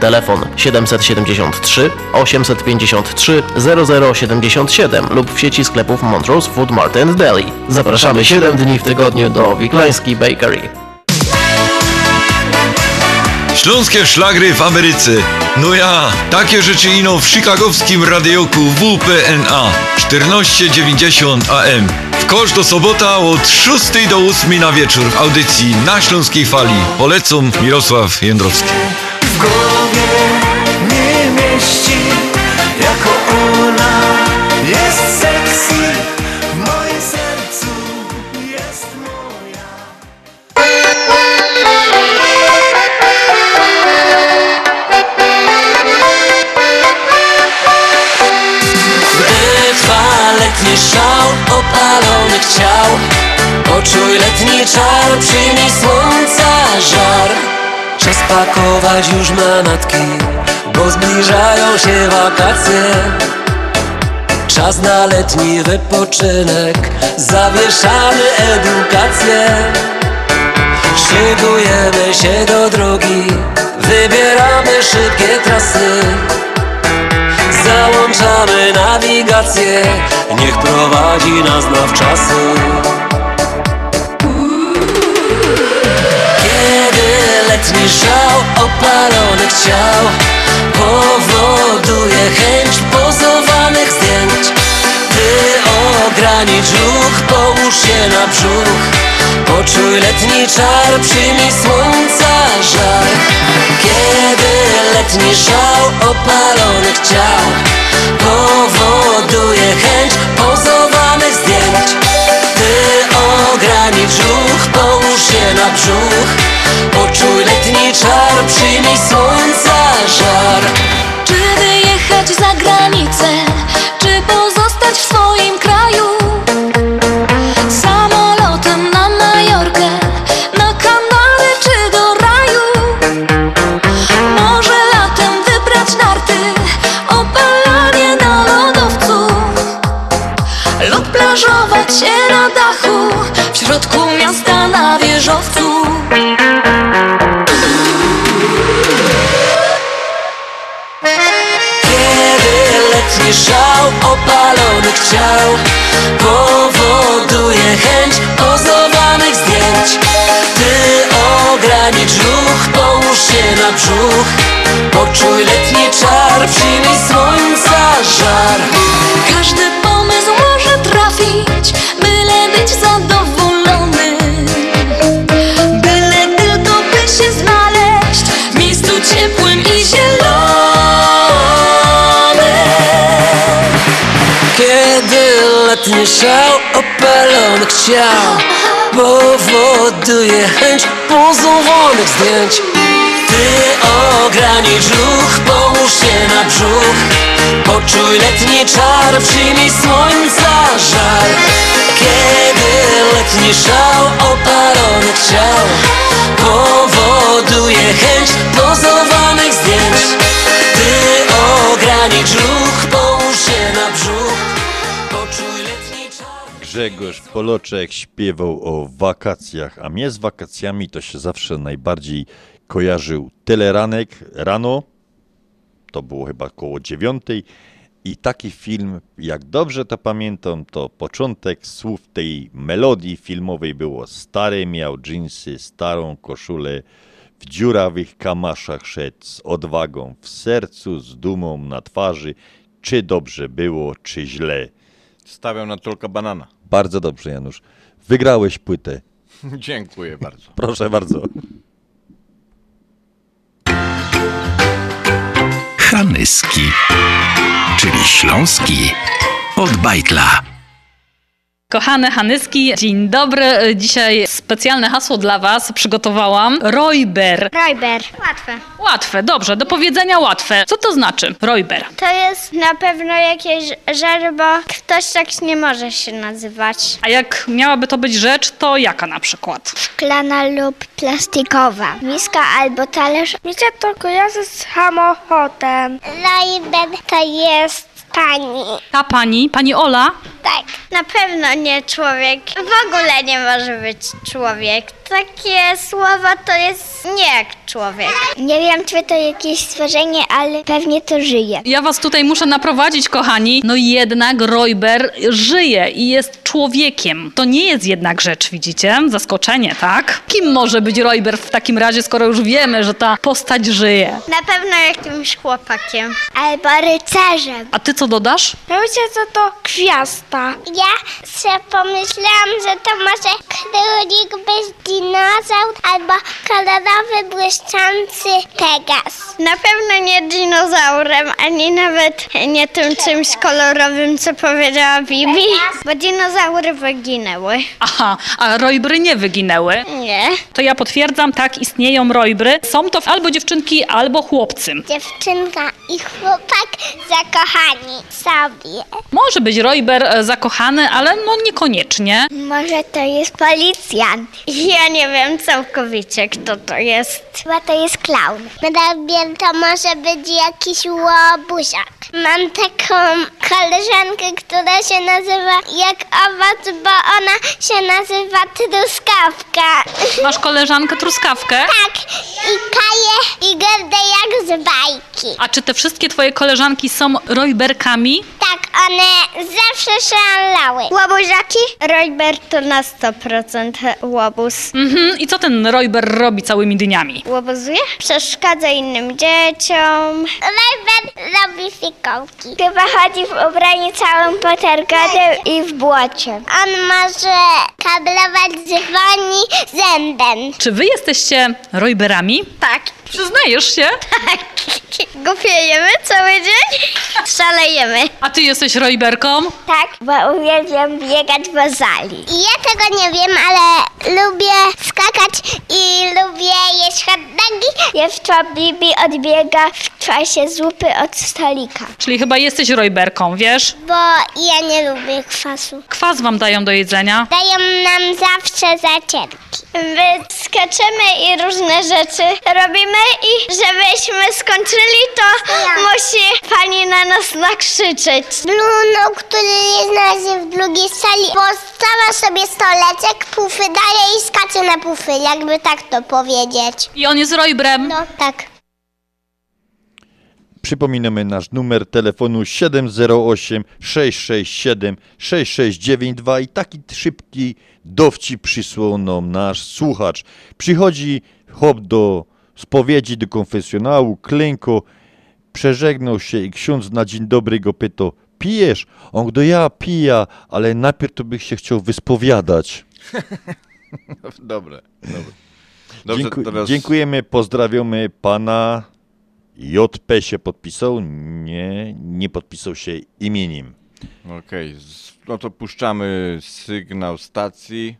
Telefon 773 853 0077 lub w sieci sklepów Montrose Food Mart and Deli. Zapraszamy 7 dni w tygodniu do Wiklański Bakery. Śląskie szlagry w Ameryce. No ja, takie rzeczy ino w chicagowskim radioku WPNA 1490 AM. W kosz do sobota od 6 do 8 na wieczór w audycji na Śląskiej Fali. Polecam Mirosław Jędrowski. W nie mieści. Jako ona jest szał opalonych ciał Poczuj letni czar, przyjmij słońca żar Czas pakować już manatki Bo zbliżają się wakacje. Czas na letni wypoczynek Zawieszamy edukację. Szykujemy się do drogi Wybieramy szybkie trasy. Załączamy nawigację Niech prowadzi nas nawczasy żał opalonych ciał Powoduje chęć pozowanych zdjęć. Ty ogranicz ruch, połóż się na brzuch. Poczuj letni czar, przyjmij słońca żar Kiedy letni żał opalonych ciał Powoduje chęć pozowanych zdjęć. Ty ogranicz ruch, połóż na brzuch Poczuj letni czar, przyjmij słońca żar Czy wyjechać za granicę, czy pozostać w swoim kraju? Samolotem na Majorkę, na Kanary czy do raju? Może latem wybrać narty, opalanie na lodowcu Lub plażować się na dachu, w środku opalonych ciał Powoduje chęć pozowanych zdjęć. Ty ogranicz ruch, połóż się na brzuch. Poczuj letni czar, przyjmij słońca żar. Każdy pomysł może trafić, letni szał opalonych ciał Powoduje chęć pozowanych zdjęć. Ty ogranicz ruch, połóż się na brzuch. Poczuj letni czar, przyjmij słońca żar Kiedy letni szał opalonych ciał Powoduje chęć pozowanych zdjęć. Ty ogranicz ruch, Grzegorz Poloczek śpiewał o wakacjach, a mnie z wakacjami to się zawsze najbardziej kojarzył teleranek rano, to było chyba koło dziewiątej i taki film, jak dobrze to pamiętam, to początek słów tej melodii filmowej było stary, miał dżinsy, starą koszulę, w dziurawych kamaszach szedł z odwagą w sercu, z dumą na twarzy, czy dobrze było, czy źle. Stawiam na tylko banana. Bardzo dobrze, Janusz. Wygrałeś płytę. Dziękuję bardzo. Proszę bardzo. Hanyski, czyli śląski od bajtla. Kochane Hanyski, dzień dobry. Dzisiaj specjalne hasło dla Was przygotowałam. Rojber. Rojber. Łatwe. Łatwe, dobrze, do powiedzenia łatwe. Co to znaczy? Rojber. To jest na pewno jakieś rzecz, bo ktoś tak nie może się nazywać. A jak miałaby to być rzecz, to jaka na przykład? Szklana lub plastikowa. Miska albo talerz. Mi się to kojarzy z samochodem. Rojber to jest pani. Ta pani, pani Ola? Tak. Na pewno nie człowiek. W ogóle nie może być człowiek. Takie słowa to jest nie jak człowiek. Nie wiem, czy to jakieś stworzenie, ale pewnie to żyje. Ja Was tutaj muszę naprowadzić, kochani. No jednak Rojber żyje i jest człowiekiem. To nie jest jednak rzecz, widzicie? Zaskoczenie, tak? Kim może być Rojber w takim razie, skoro już wiemy, że ta postać żyje? Na pewno jakimś chłopakiem. Albo rycerzem. A ty co dodasz? Myślę, że to gwiazda. Ja sobie pomyślałam, że to może królik być dinozaur albo kolorowy, błyszczący Pegas. Na pewno nie dinozaurem, ani nawet nie tym czymś kolorowym, co powiedziała Bibi, bo dinozaury wyginęły. Aha, a Rojbry nie wyginęły. Nie. To ja potwierdzam, tak, istnieją Rojbry. Są to albo dziewczynki, albo chłopcy. Dziewczynka i chłopak zakochani sobie. Może być Rojber e, zakochany, ale no niekoniecznie. Może to jest policjant. Ja nie wiem całkowicie, kto to jest. Chyba to jest klaun. Rabiel to może być jakiś łobuziak. Mam taką koleżankę, która się nazywa jak owoc, bo ona się nazywa truskawka. Masz koleżankę truskawkę? Tak, i Kaję i Gerdę jak z bajki. A czy te wszystkie twoje koleżanki są Rojberkami? Tak, one zawsze szalały. Łobuziaki? Rojber to na 100% łobuz. Mhm, i co ten Rojber robi całymi dniami? Łobuzuje? Przeszkadza innym dzieciom. Rojber robi fikołki. Chyba chodzi w ubraniu całym potarganym i w błocie. On może kablować dzwoni zębem. Czy wy jesteście Rojberami? Tak. Przyznajesz się? Tak. Gupiejemy cały dzień? Szalejemy. A ty jesteś Rojberką? Tak, bo uwielbiam biegać po zali. Ja tego nie wiem, ale lubię skakać i lubię jeść hot dogi. Jeszcze Bibi odbiega w czasie zupy od stolika. Czyli chyba jesteś Rojberką, wiesz? Bo ja nie lubię kwasu. Kwas wam dają do jedzenia. Dają nam zawsze zacierki. My skaczemy i różne rzeczy robimy i żebyśmy skończyli, to musi pani na nas nakrzyczeć. Bruno, który jest na razie w drugiej sali, postawia sobie stoleczek, pufy daje i skacze na pufy, jakby tak to powiedzieć. I on jest Rojbrem? No, tak. Przypominamy nasz numer telefonu 708 667 6692 i taki szybki dowcip przysłał nam nasz słuchacz. Przychodzi chłop do spowiedzi, do konfesjonału, klęko, przeżegnał się i ksiądz na dzień dobry go pytał, pijesz? On do ja pija, ale najpierw to bych się chciał wyspowiadać. Dobre, dobre. Dobrze, Dzięku- teraz- Dziękujemy, pozdrawiamy pana. JP się podpisał, nie, nie podpisał się imieniem. Okej, z- no to puszczamy sygnał stacji.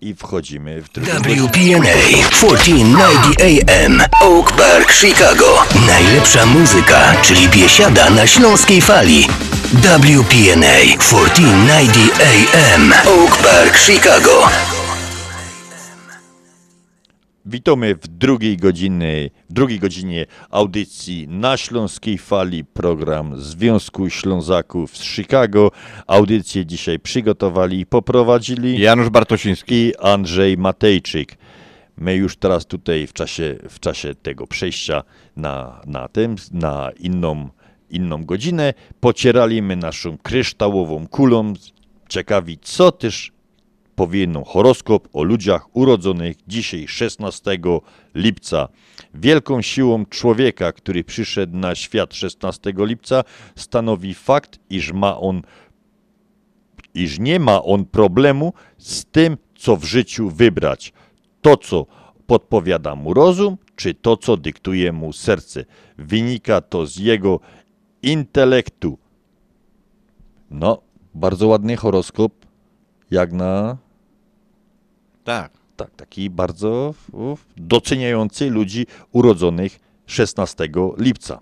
I wchodzimy w WPNA 1490 AM Oak Park, Chicago. Najlepsza muzyka, czyli biesiada na śląskiej fali. WPNA 1490 AM Oak Park, Chicago. Witamy w drugiej godzinie, w drugiej godzinie audycji na Śląskiej Fali, program Związku Ślązaków z Chicago. Audycję dzisiaj przygotowali i poprowadzili Janusz Bartosiński i Andrzej Matejczyk. My już teraz tutaj w czasie, w czasie tego przejścia na, na tym, na inną, inną godzinę pocieraliśmy naszą kryształową kulą, ciekawi co też powie nam horoskop o ludziach urodzonych dzisiaj 16 lipca. Wielką siłą człowieka, który przyszedł na świat 16 lipca, stanowi fakt, iż ma on iż nie ma on problemu z tym, co w życiu wybrać. To, co podpowiada mu rozum, czy to, co dyktuje mu serce. Wynika to z jego intelektu. No, bardzo ładny horoskop jak na... Tak. Tak, taki bardzo doceniający ludzi urodzonych 16 lipca.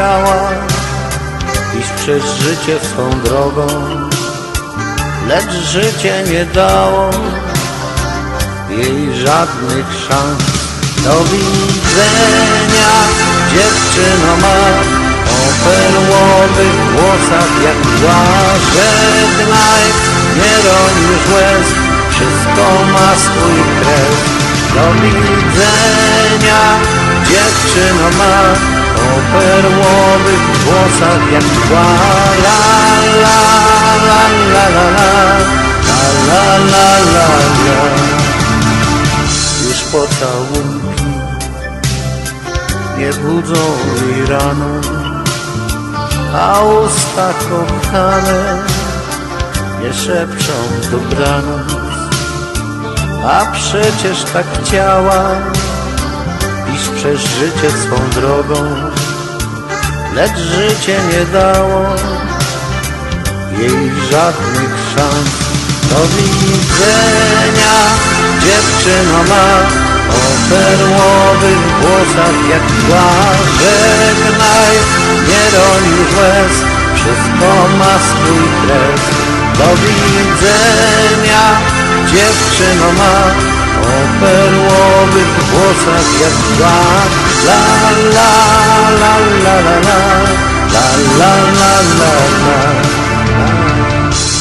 Chciała iść przez życie swą drogą, lecz życie nie dało jej żadnych szans. Do widzenia dziewczyno ma o perłowych włosach jak mgła. Żegnaj, nie już łez, wszystko ma swój kres. Do widzenia dziewczyno ma perłowych włosach jak mgła. La la la la la la la la la la już pocałunki nie budzą jej rano, a usta kochane nie szepczą dobranoc, a przecież tak chciała iść przez życie swą drogą, lecz życie nie dało jej żadnych szans. Do widzenia dziewczyno ma o perłowych włosach jak mgła. Żegnaj, nie już łez, wszystko ma swój kres. Do widzenia dziewczyno ma o perłowych włosach jak mgła. La la la la la la. La la la la la.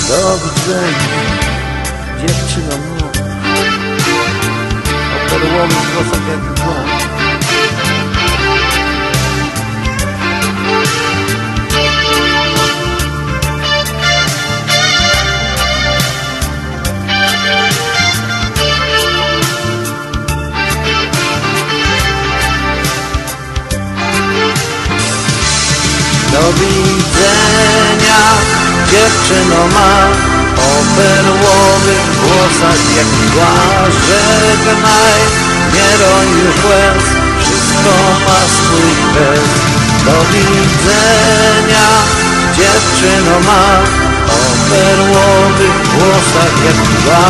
Do widzenia Dziewczyno no. moja O perłowych włosach tak jak Do widzenia dziewczyno ma o perłowych włosach jak mgła. Żegnaj, nie roń już łez, wszystko ma swój kres. Do widzenia dziewczyno ma o perłowych włosach jak mgła.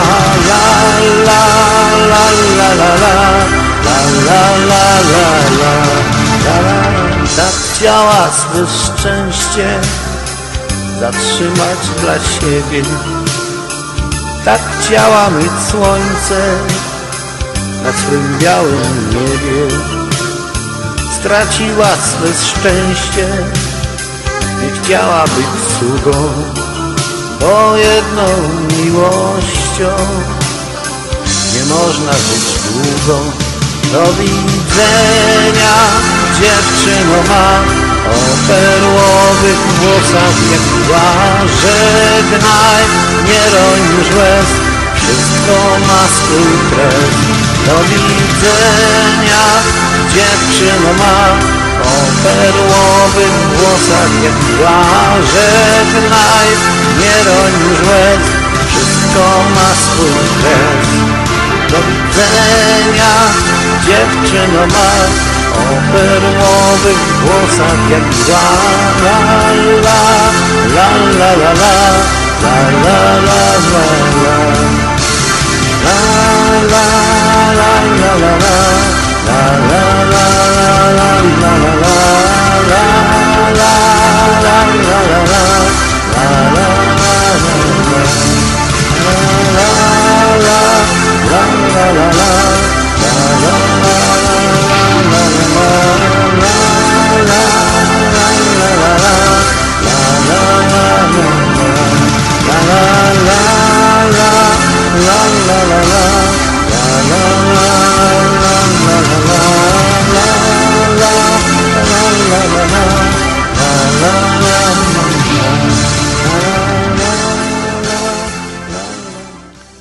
La la la la la la la la la la la la la tak chciała swe szczęście zatrzymać dla siebie. Tak chciała mieć słońce na swym białym niebie. Straciła swe szczęście, nie chciała być sługą, bo jedną miłością nie można żyć długo. Do widzenia dziewczyno ma o perłowych włosach jak mgła. Żegnaj, nie roń już łez, wszystko ma swój kres. Do widzenia dziewczyno ma o perłowych włosach jak mgła. Żegnaj, nie roń już łez, wszystko ma swój kres. Do widzenia dziewczyno ma o perłowych włosach jak la La la la la la la La la la la la La la la la la la La la la la la la la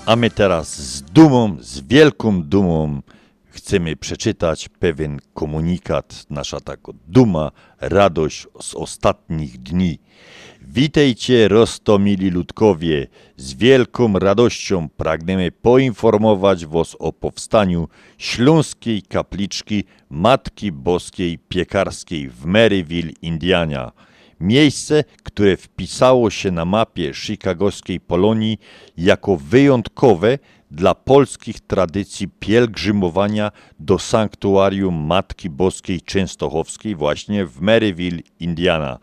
A my teraz z dumą, z wielką dumą chcemy przeczytać pewien komunikat, nasza taka duma, radość z ostatnich dni. Witajcie, Rostomili Ludkowie. Z wielką radością pragnemy poinformować Was o powstaniu Śląskiej Kapliczki Matki Boskiej Piekarskiej w Maryville, Indiana. Miejsce, które wpisało się na mapie chicagowskiej Polonii jako wyjątkowe dla polskich tradycji pielgrzymowania do sanktuarium Matki Boskiej Częstochowskiej właśnie w Maryville, Indiana.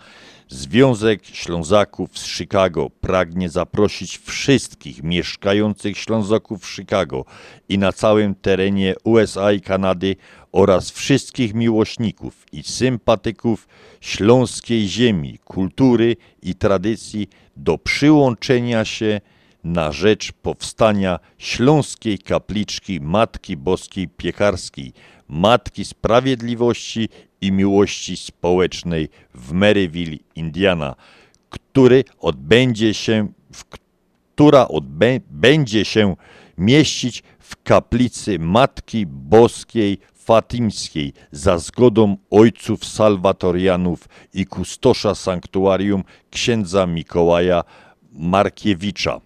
Związek Ślązaków z Chicago pragnie zaprosić wszystkich mieszkających Ślązaków w Chicago i na całym terenie USA i Kanady oraz wszystkich miłośników i sympatyków śląskiej ziemi, kultury i tradycji do przyłączenia się na rzecz powstania Śląskiej Kapliczki Matki Boskiej Piekarskiej, Matki Sprawiedliwości i Miłości Społecznej w Maryville, Indiana, który odbędzie się, w, która odbę, będzie się mieścić w kaplicy Matki Boskiej Fatimskiej za zgodą ojców salwatorianów i kustosza sanktuarium księdza Mikołaja Markiewicza.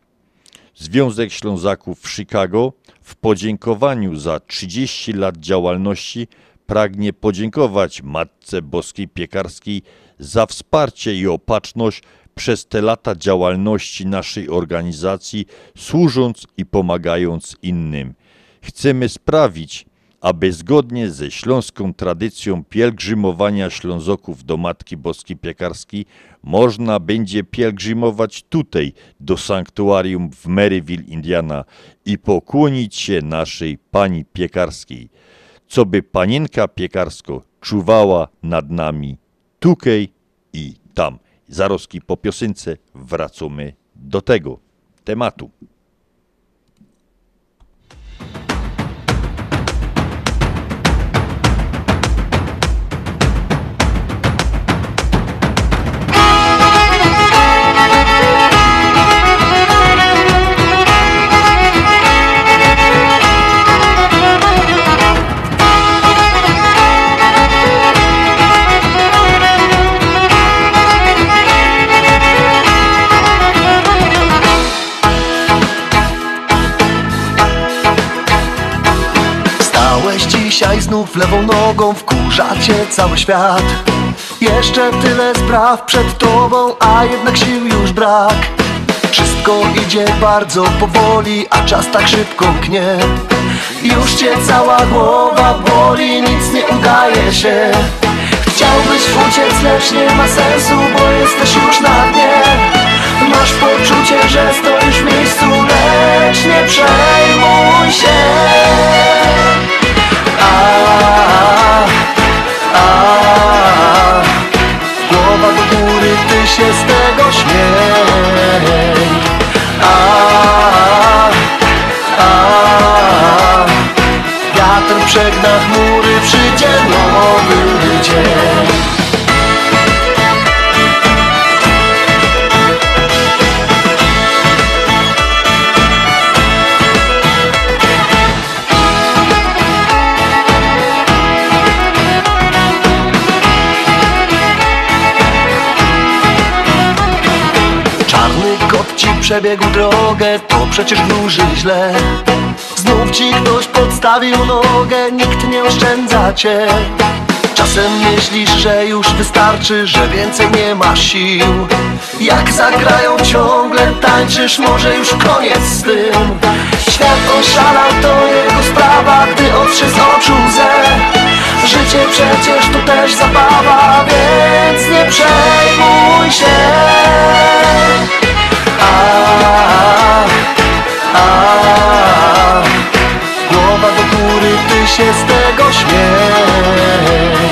Związek Ślązaków w Chicago w podziękowaniu za 30 lat działalności pragnie podziękować Matce Boskiej Piekarskiej za wsparcie i opatrzność przez te lata działalności naszej organizacji, służąc i pomagając innym. Chcemy sprawić, aby zgodnie ze śląską tradycją pielgrzymowania Ślązoków do Matki Boskiej Piekarskiej można będzie pielgrzymować tutaj do sanktuarium w Maryville, Indiana i pokłonić się naszej Pani Piekarskiej, co by Panienka Piekarsko czuwała nad nami tukej i tam. Zaroski po piosence wracamy do tego tematu. Lewą nogą, wkurza cię cały świat. Jeszcze tyle spraw przed tobą, a jednak sił już brak. Wszystko idzie bardzo powoli, a czas tak szybko gnie Już cię cała głowa boli, nic nie udaje się. Chciałbyś uciec, lecz nie ma sensu, bo jesteś już na dnie. Masz poczucie, że stoisz w miejscu, lecz nie przejmuj się a, Głowa do góry, ty się z tego śmiej. A, a, Wiatr przegna chmury, przyjdzie nowy dzień przebiegł drogę, to przecież wróży źle. Znów ci ktoś podstawił nogę, nikt nie oszczędza cię. Czasem myślisz, że już wystarczy, że więcej nie ma sił. Jak zagrają ciągle tańczysz, może już koniec z tym. Świat oszalał, to jego sprawa, gdy otrze z oczu łzę. Życie przecież to też zabawa, więc nie przejmuj się Głowa do góry, ty się z tego śmiej.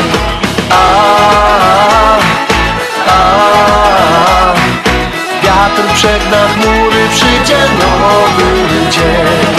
A, a, Wiatr przegna chmury, przyjdzie nowy dzień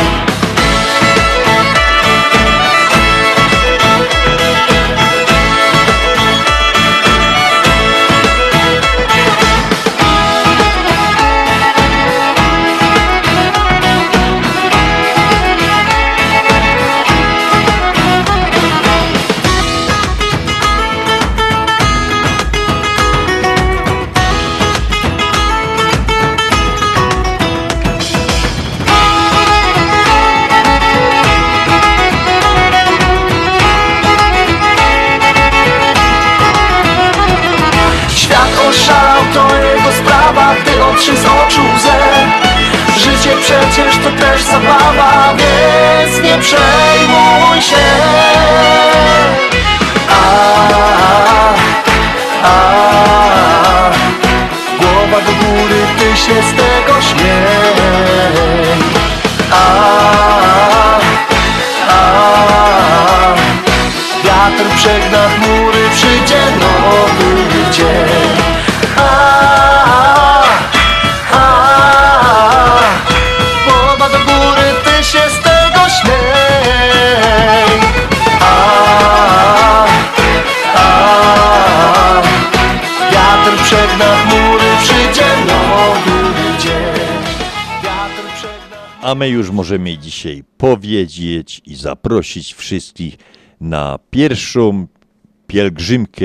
oczu łzę Życie przecież to też zabawa, więc nie przejmuj się. A, a, Głowa do góry, ty się z tego śmiej. A, a, Wiatr przegna chmury, przyjdzie nowy dzień A my już możemy dzisiaj powiedzieć i zaprosić wszystkich na pierwszą pielgrzymkę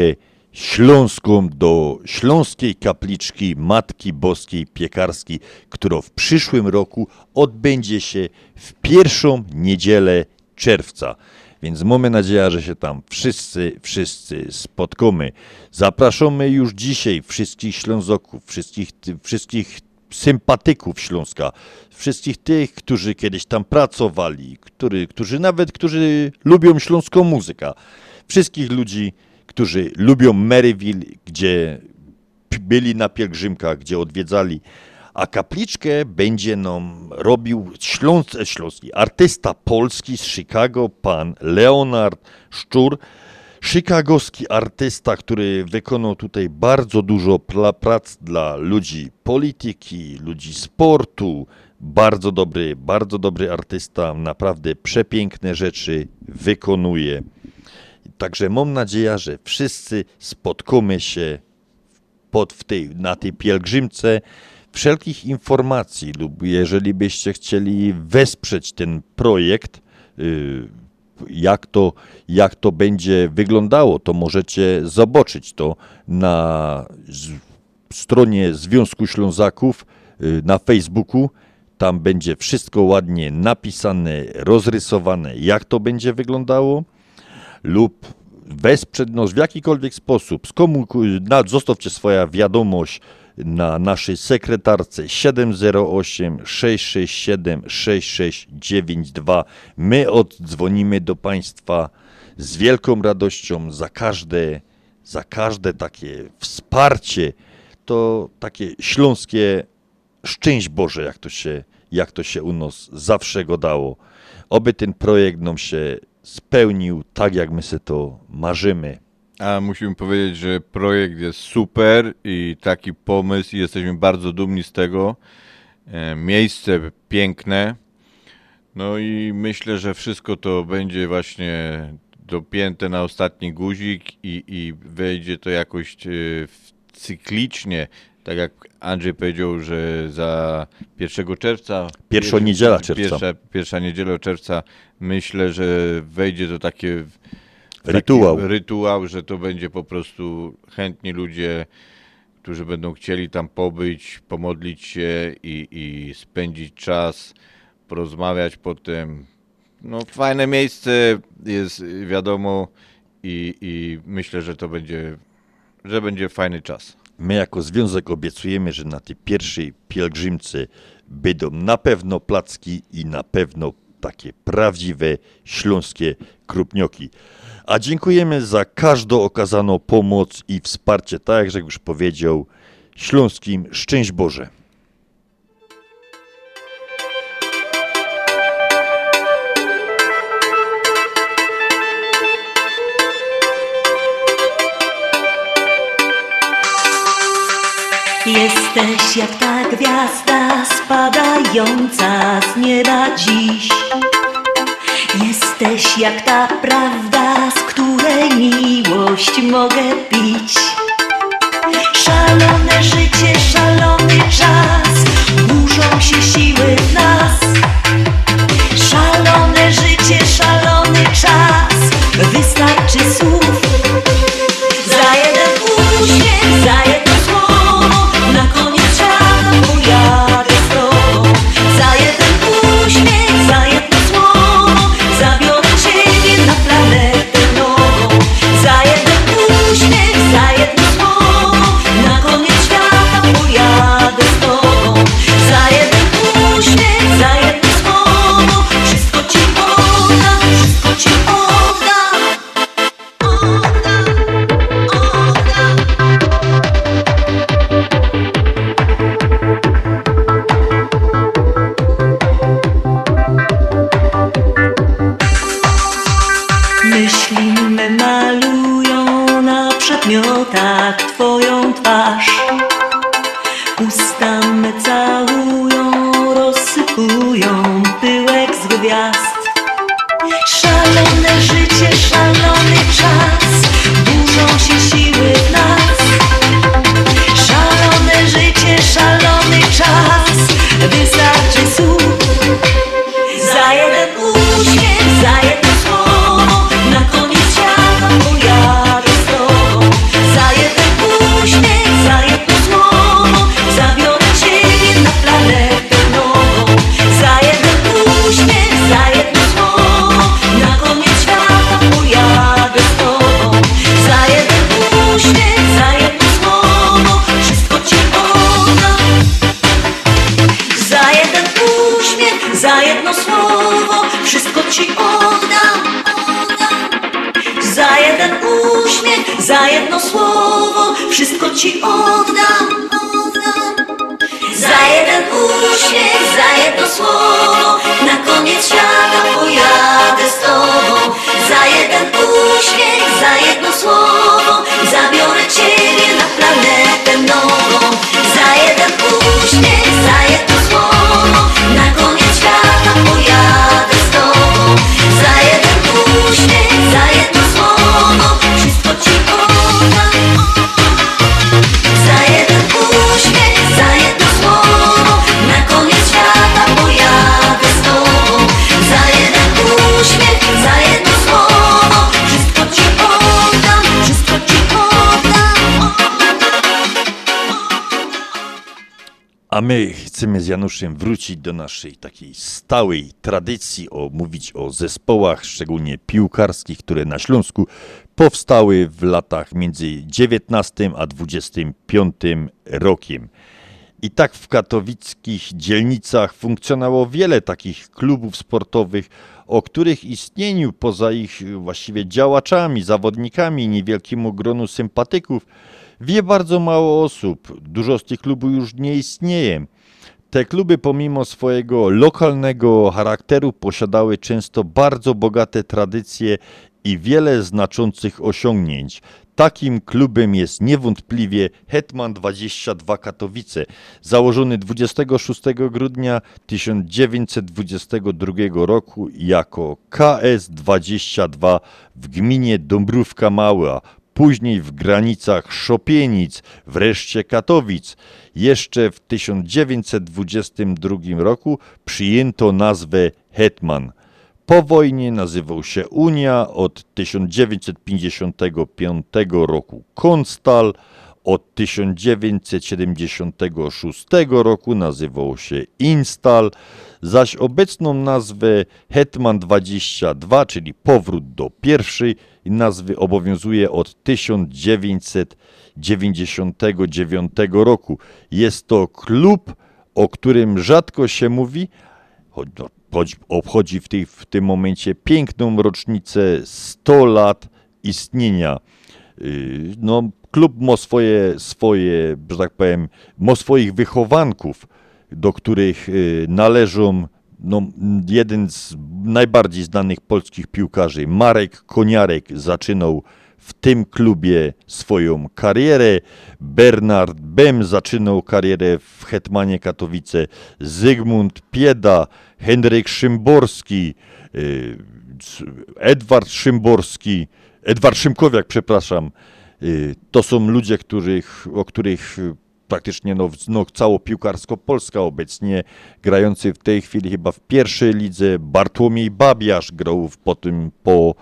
śląską do Śląskiej Kapliczki Matki Boskiej Piekarskiej, która w przyszłym roku odbędzie się w pierwszą niedzielę czerwca. Więc mamy nadzieję, że się tam wszyscy, wszyscy spotkamy. Zapraszamy już dzisiaj wszystkich Ślązoków, wszystkich, wszystkich sympatyków Śląska, wszystkich tych, którzy kiedyś tam pracowali, który, którzy nawet, którzy lubią śląską muzykę, wszystkich ludzi, którzy lubią Maryville, gdzie byli na pielgrzymkach, gdzie odwiedzali, a kapliczkę będzie nam robił śląs, śląski artysta polski z Chicago, pan Leonard Szczur, chicagowski artysta, który wykonał tutaj bardzo dużo prac dla ludzi polityki, ludzi sportu. Bardzo dobry, bardzo dobry artysta, naprawdę przepiękne rzeczy wykonuje. Także mam nadzieję, że wszyscy spotkamy się pod, w tej, na tej pielgrzymce. Wszelkich informacji lub jeżeli byście chcieli wesprzeć ten projekt, y, jak to, jak to będzie wyglądało, to możecie zobaczyć to na stronie Związku Ślązaków y, na Facebooku. Tam będzie wszystko ładnie napisane, rozrysowane, jak to będzie wyglądało lub wesprzeć nas w jakikolwiek sposób, zostawcie swoją wiadomość na naszej sekretarce 708 667 6692. My oddzwonimy do Państwa z wielką radością za każde, za każde takie wsparcie. To takie śląskie szczęść Boże, jak to się, jak to się u nas zawsze go dało. Oby ten projekt nam się spełnił tak, jak my sobie to marzymy. A musimy powiedzieć, że projekt jest super i taki pomysł i jesteśmy bardzo dumni z tego. E, Miejsce piękne. No i myślę, że wszystko to będzie właśnie dopięte na ostatni guzik i, i wejdzie to jakoś e, cyklicznie. Tak jak Andrzej powiedział, że za 1 czerwca. Pierwsza niedziela czerwca. Pierwsza, pierwsza niedziela czerwca. Myślę, że wejdzie to takie taki Rytuał. rytuał, że to będzie po prostu chętni ludzie, którzy będą chcieli tam pobyć, pomodlić się i, i spędzić czas, porozmawiać potem. No fajne miejsce jest, wiadomo, i, i myślę, że to będzie, że będzie fajny czas. My jako związek obiecujemy, że na tej pierwszej pielgrzymce będą na pewno placki i na pewno takie prawdziwe śląskie krupnioki. A dziękujemy za każdą okazaną pomoc i wsparcie, tak jak już powiedział, śląskim szczęść Boże. Jesteś jak ta gwiazda spadająca z nieba dziś. Jesteś jak ta prawda, z której miłość mogę pić. Szalone życie, szalony my chcemy z Januszem wrócić do naszej takiej stałej tradycji, o, mówić o zespołach, szczególnie piłkarskich, które na Śląsku powstały w latach między 19 a 25 rokiem. I tak w katowickich dzielnicach funkcjonowało wiele takich klubów sportowych, o których istnieniu poza ich właściwie działaczami, zawodnikami, niewielkiemu gronu sympatyków wie bardzo mało osób. Dużo z tych klubów już nie istnieje. Te kluby pomimo swojego lokalnego charakteru posiadały często bardzo bogate tradycje i wiele znaczących osiągnięć. Takim klubem jest niewątpliwie Hetman 22 Katowice, założony 26 grudnia 1922 roku jako KS22 w gminie Dąbrówka Mała, później w granicach Szopienic, wreszcie Katowic. Jeszcze w 1922 roku przyjęto nazwę Hetman. Po wojnie nazywał się Unia, od 1955 roku Konstal, od 1976 roku nazywał się Instal, zaś obecną nazwę Hetman 22, czyli powrót do pierwszej, nazwy obowiązuje od 1999 roku. Jest to klub, o którym rzadko się mówi, choć no, obchodzi w, tej, w tym momencie piękną rocznicę 100 lat istnienia. Yy, No, klub ma swoje, swoje, że tak powiem, ma swoich wychowanków, do których yy, należą no, jeden z najbardziej znanych polskich piłkarzy, Marek Koniarek, zaczynał w tym klubie swoją karierę. Bernard Bem zaczynał karierę w Hetmanie Katowice. Zygmunt Pieda, Henryk Szymborski, yy, Edward Szymborski, Edward Szymkowiak, przepraszam. Yy, To są ludzie, których, o których praktycznie no, no, cało piłkarsko Polska obecnie grający w tej chwili chyba w pierwszej lidze. Bartłomiej Babiarz grał w- po tym po,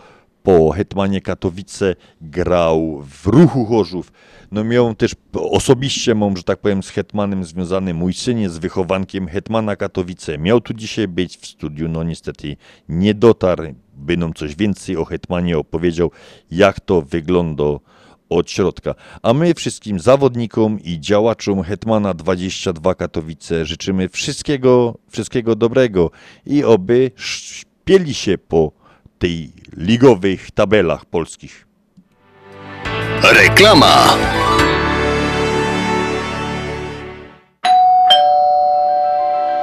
po Hetmanie Katowice, grał w Ruchu Chorzów. No miał też osobiście mam, że tak powiem, z Hetmanem związany mój syn jest wychowankiem Hetmana Katowice. Miał tu dzisiaj być w studiu, no niestety nie dotarł, by nam coś więcej o Hetmanie opowiedział, jak to wygląda od środka. A my wszystkim zawodnikom i działaczom Hetmana 22 Katowice życzymy wszystkiego, wszystkiego dobrego i oby śpieli się po tej ligowych tabelach polskich. Reklama.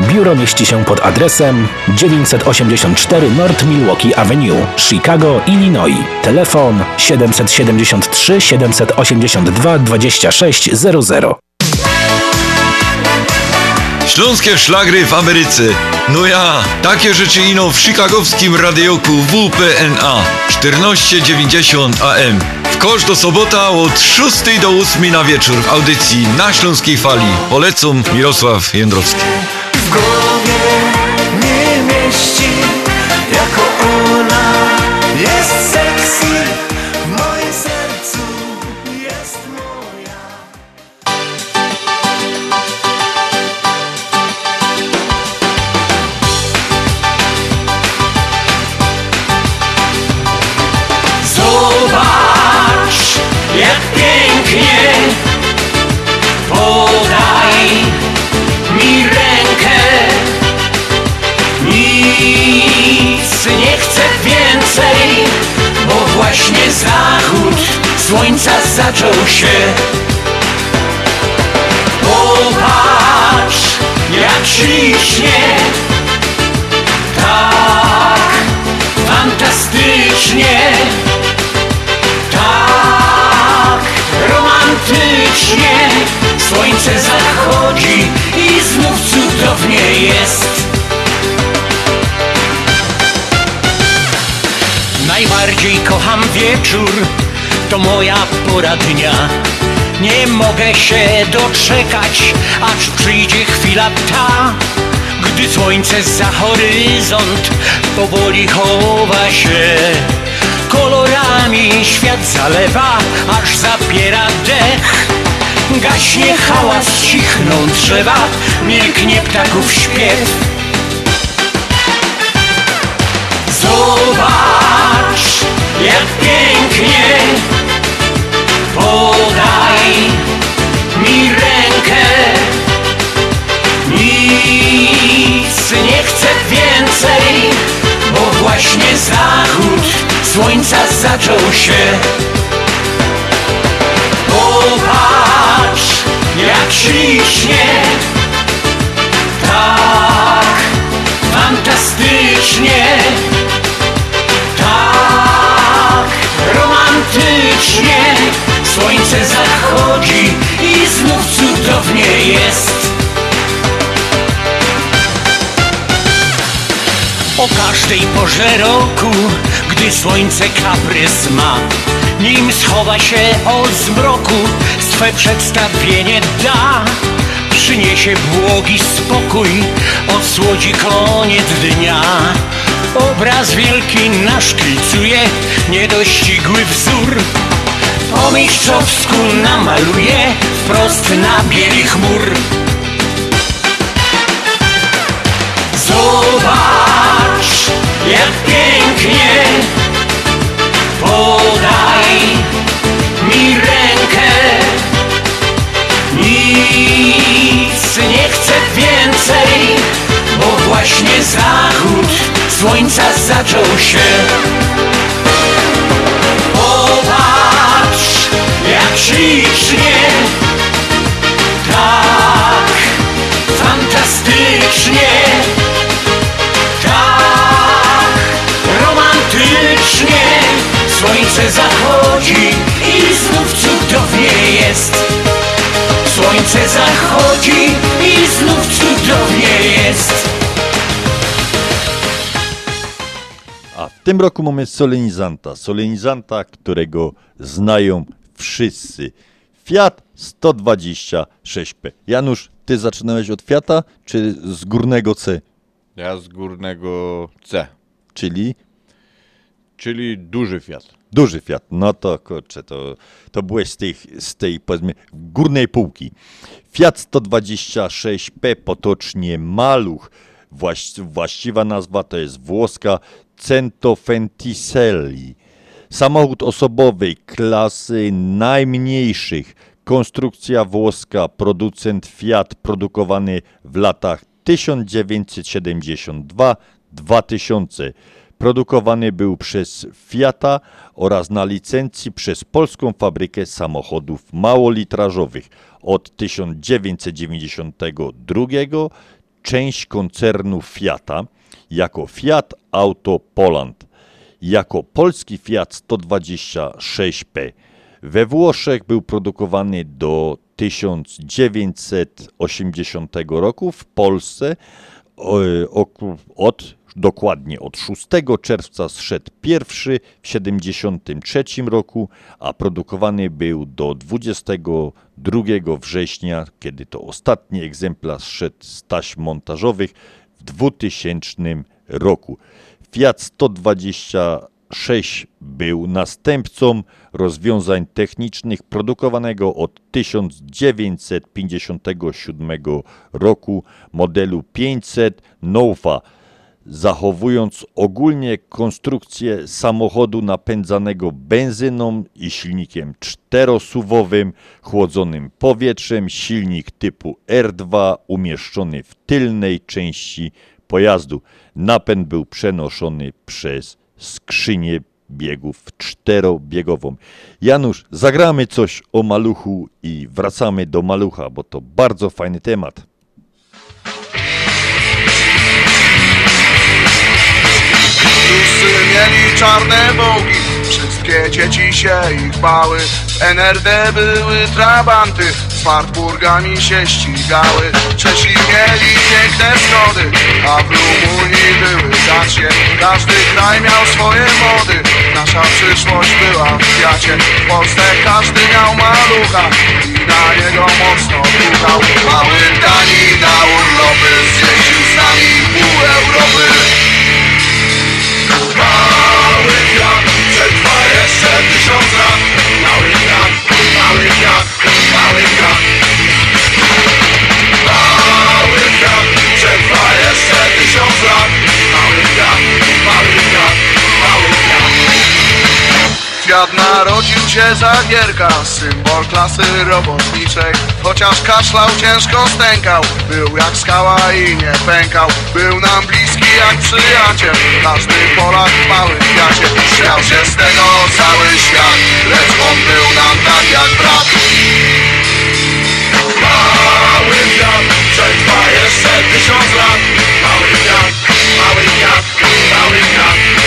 Biuro mieści się pod adresem 984 North Milwaukee Avenue, Chicago, Illinois. Telefon 773 782 2600. Śląskie szlagry w Ameryce. No ja, takie rzeczy ino w chicagowskim radioku WPNA 1490 AM. W kosz do sobota od 6 do 8 na wieczór w audycji na Śląskiej Fali. Polecam Mirosław Jędrowski. Głowie nie mieści Jako ona jest właśnie zachód słońca zaczął się. Popatrz, jak ślicznie. Tak fantastycznie. Tak romantycznie. Słońce zachodzi i znów cudownie jest Najbardziej kocham wieczór, to moja pora dnia. Nie mogę się doczekać, aż przyjdzie chwila ta, gdy słońce za horyzont powoli chowa się. Kolorami świat zalewa, aż zapiera dech. Gaśnie hałas, cichną drzewa, milknie ptaków śpiew. Zobacz, jak pięknie. Podaj mi rękę. Nic nie chcę więcej Bo właśnie zachód słońca zaczął się. Popatrz, jak ślicznie. Tak fantastycznie romantycznie Słońce zachodzi i znów cudownie jest. O każdej porze roku, gdy słońce kaprys ma Nim schowa się od zmroku, swe przedstawienie da. Przyniesie błogi spokój, odsłodzi koniec dnia Obraz wielki nasz klicuje niedościgły wzór. Po mistrzowsku namaluje wprost na bieli chmur. Zobacz jak pięknie. Podaj mi rękę. Nic nie chcę więcej Bo właśnie zachód słońca zaczął się. Popatrz jak ślicznie. Tak fantastycznie. Tak romantycznie. Słońce zachodzi i znów cudownie jest. Słońce zachodzi i znów cudownie jest w tym roku mamy solenizanta. Solenizanta, którego znają wszyscy. Fiat 126P. Janusz, ty zaczynałeś od Fiata, czy z górnego C? Ja z górnego C. Czyli? Czyli duży Fiat. Duży Fiat. No to kurczę, to, to byłeś z tej, z tej powiedzmy górnej półki. Fiat 126P, potocznie Maluch. Właś, właściwa nazwa to jest włoska Centofenticelli. Samochód osobowy klasy najmniejszych. Konstrukcja włoska, producent Fiat, produkowany w latach 1972-2000. Produkowany był przez Fiata oraz na licencji przez polską fabrykę samochodów małolitrażowych. Od 1992 część koncernu Fiata jako Fiat Auto Poland, jako polski Fiat 126P. We Włoszech był produkowany do 1980 roku, w Polsce o, od, dokładnie od 6 czerwca zszedł pierwszy w 73 roku, a produkowany był do 22 września, kiedy to ostatni egzemplarz szedł z taśm montażowych w 2000 roku. Fiat 126 był następcą rozwiązań technicznych produkowanego od 1957 roku modelu 500 Nova, zachowując ogólnie konstrukcję samochodu napędzanego benzyną i silnikiem czterosuwowym, chłodzonym powietrzem, silnik typu R2 umieszczony w tylnej części pojazdu. Napęd był przenoszony przez skrzynię biegów czterobiegową. Janusz, zagramy coś o maluchu i wracamy do malucha, bo to bardzo fajny temat. Mieli czarne bogi. Wszystkie dzieci się ich bały. W NRD były trabanty. Z Wartburgami się ścigały. Czesi mieli piękne schody A w Rumunii były dacie Każdy kraj miał swoje mody. Nasza przyszłość była w kwiacie W Polsce każdy miał malucha I na niego mocno dmuchał Mały Dani na urlopy Zjeździł z nami pół Europy jeszcze tysiąc lat Mały kwiat, mały kwiat, mały kwiat Mały kwiat Przetrwa jeszcze tysiąc lat Kwiat narodził się za gierka, symbol klasy robotniczej. Chociaż kaszlał, ciężko stękał, był jak skała i nie pękał. Był nam bliski jak przyjaciel, każdy Polak w małym kwiacie Śmiał się z tego cały świat, lecz on był nam tak jak brat. Mały kwiat, przetrwa jeszcze tysiąc lat. Mały kwiat, mały kwiat, mały kwiat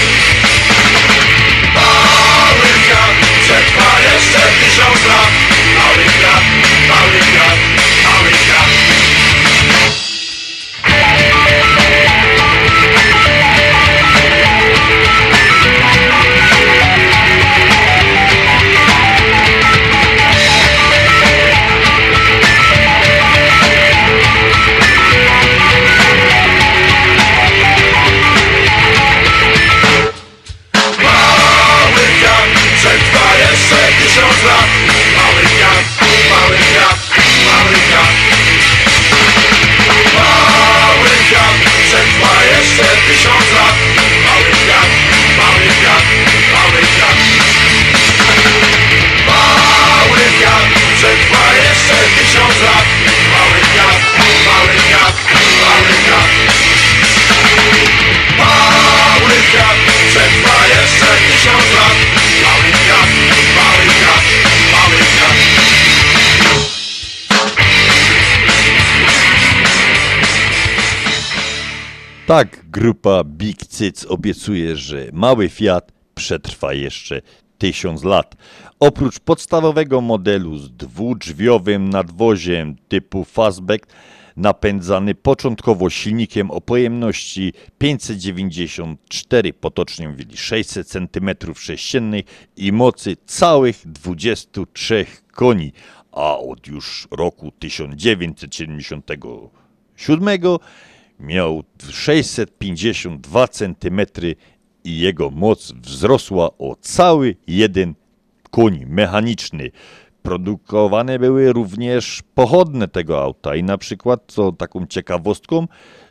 Tak, grupa Big Cyc obiecuje, że mały Fiat przetrwa jeszcze tysiąc lat. Oprócz podstawowego modelu z dwudrzwiowym nadwoziem typu fastback, napędzany początkowo silnikiem o pojemności 594, potocznie mówili 600 cm3 i mocy całych 23 koni, a od już roku 1977 miał 652 cm i jego moc wzrosła o cały jeden koń mechaniczny. Produkowane były również pochodne tego auta i na przykład, co taką ciekawostką,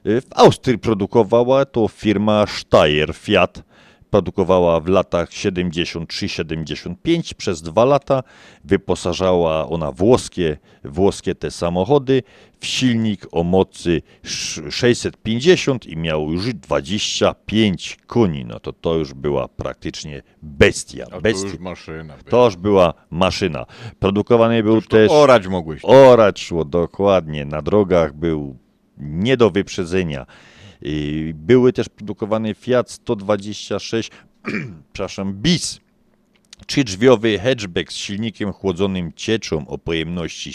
y, w Austrii produkowała to firma Steyr Fiat. Produkowała w latach 73-75 przez dwa lata. Wyposażała ona włoskie, włoskie te samochody silnik o mocy sz- 650 i miał już 25 koni. No to to już była praktycznie bestia. A to bestia. już maszyna była. To już była maszyna. Produkowany był to też... orać mogłeś. Orać szło, dokładnie. Na drogach był nie do wyprzedzenia. Były też produkowane Fiat 126, przepraszam, BIS, trzydrzwiowy hatchback z silnikiem chłodzonym cieczą o pojemności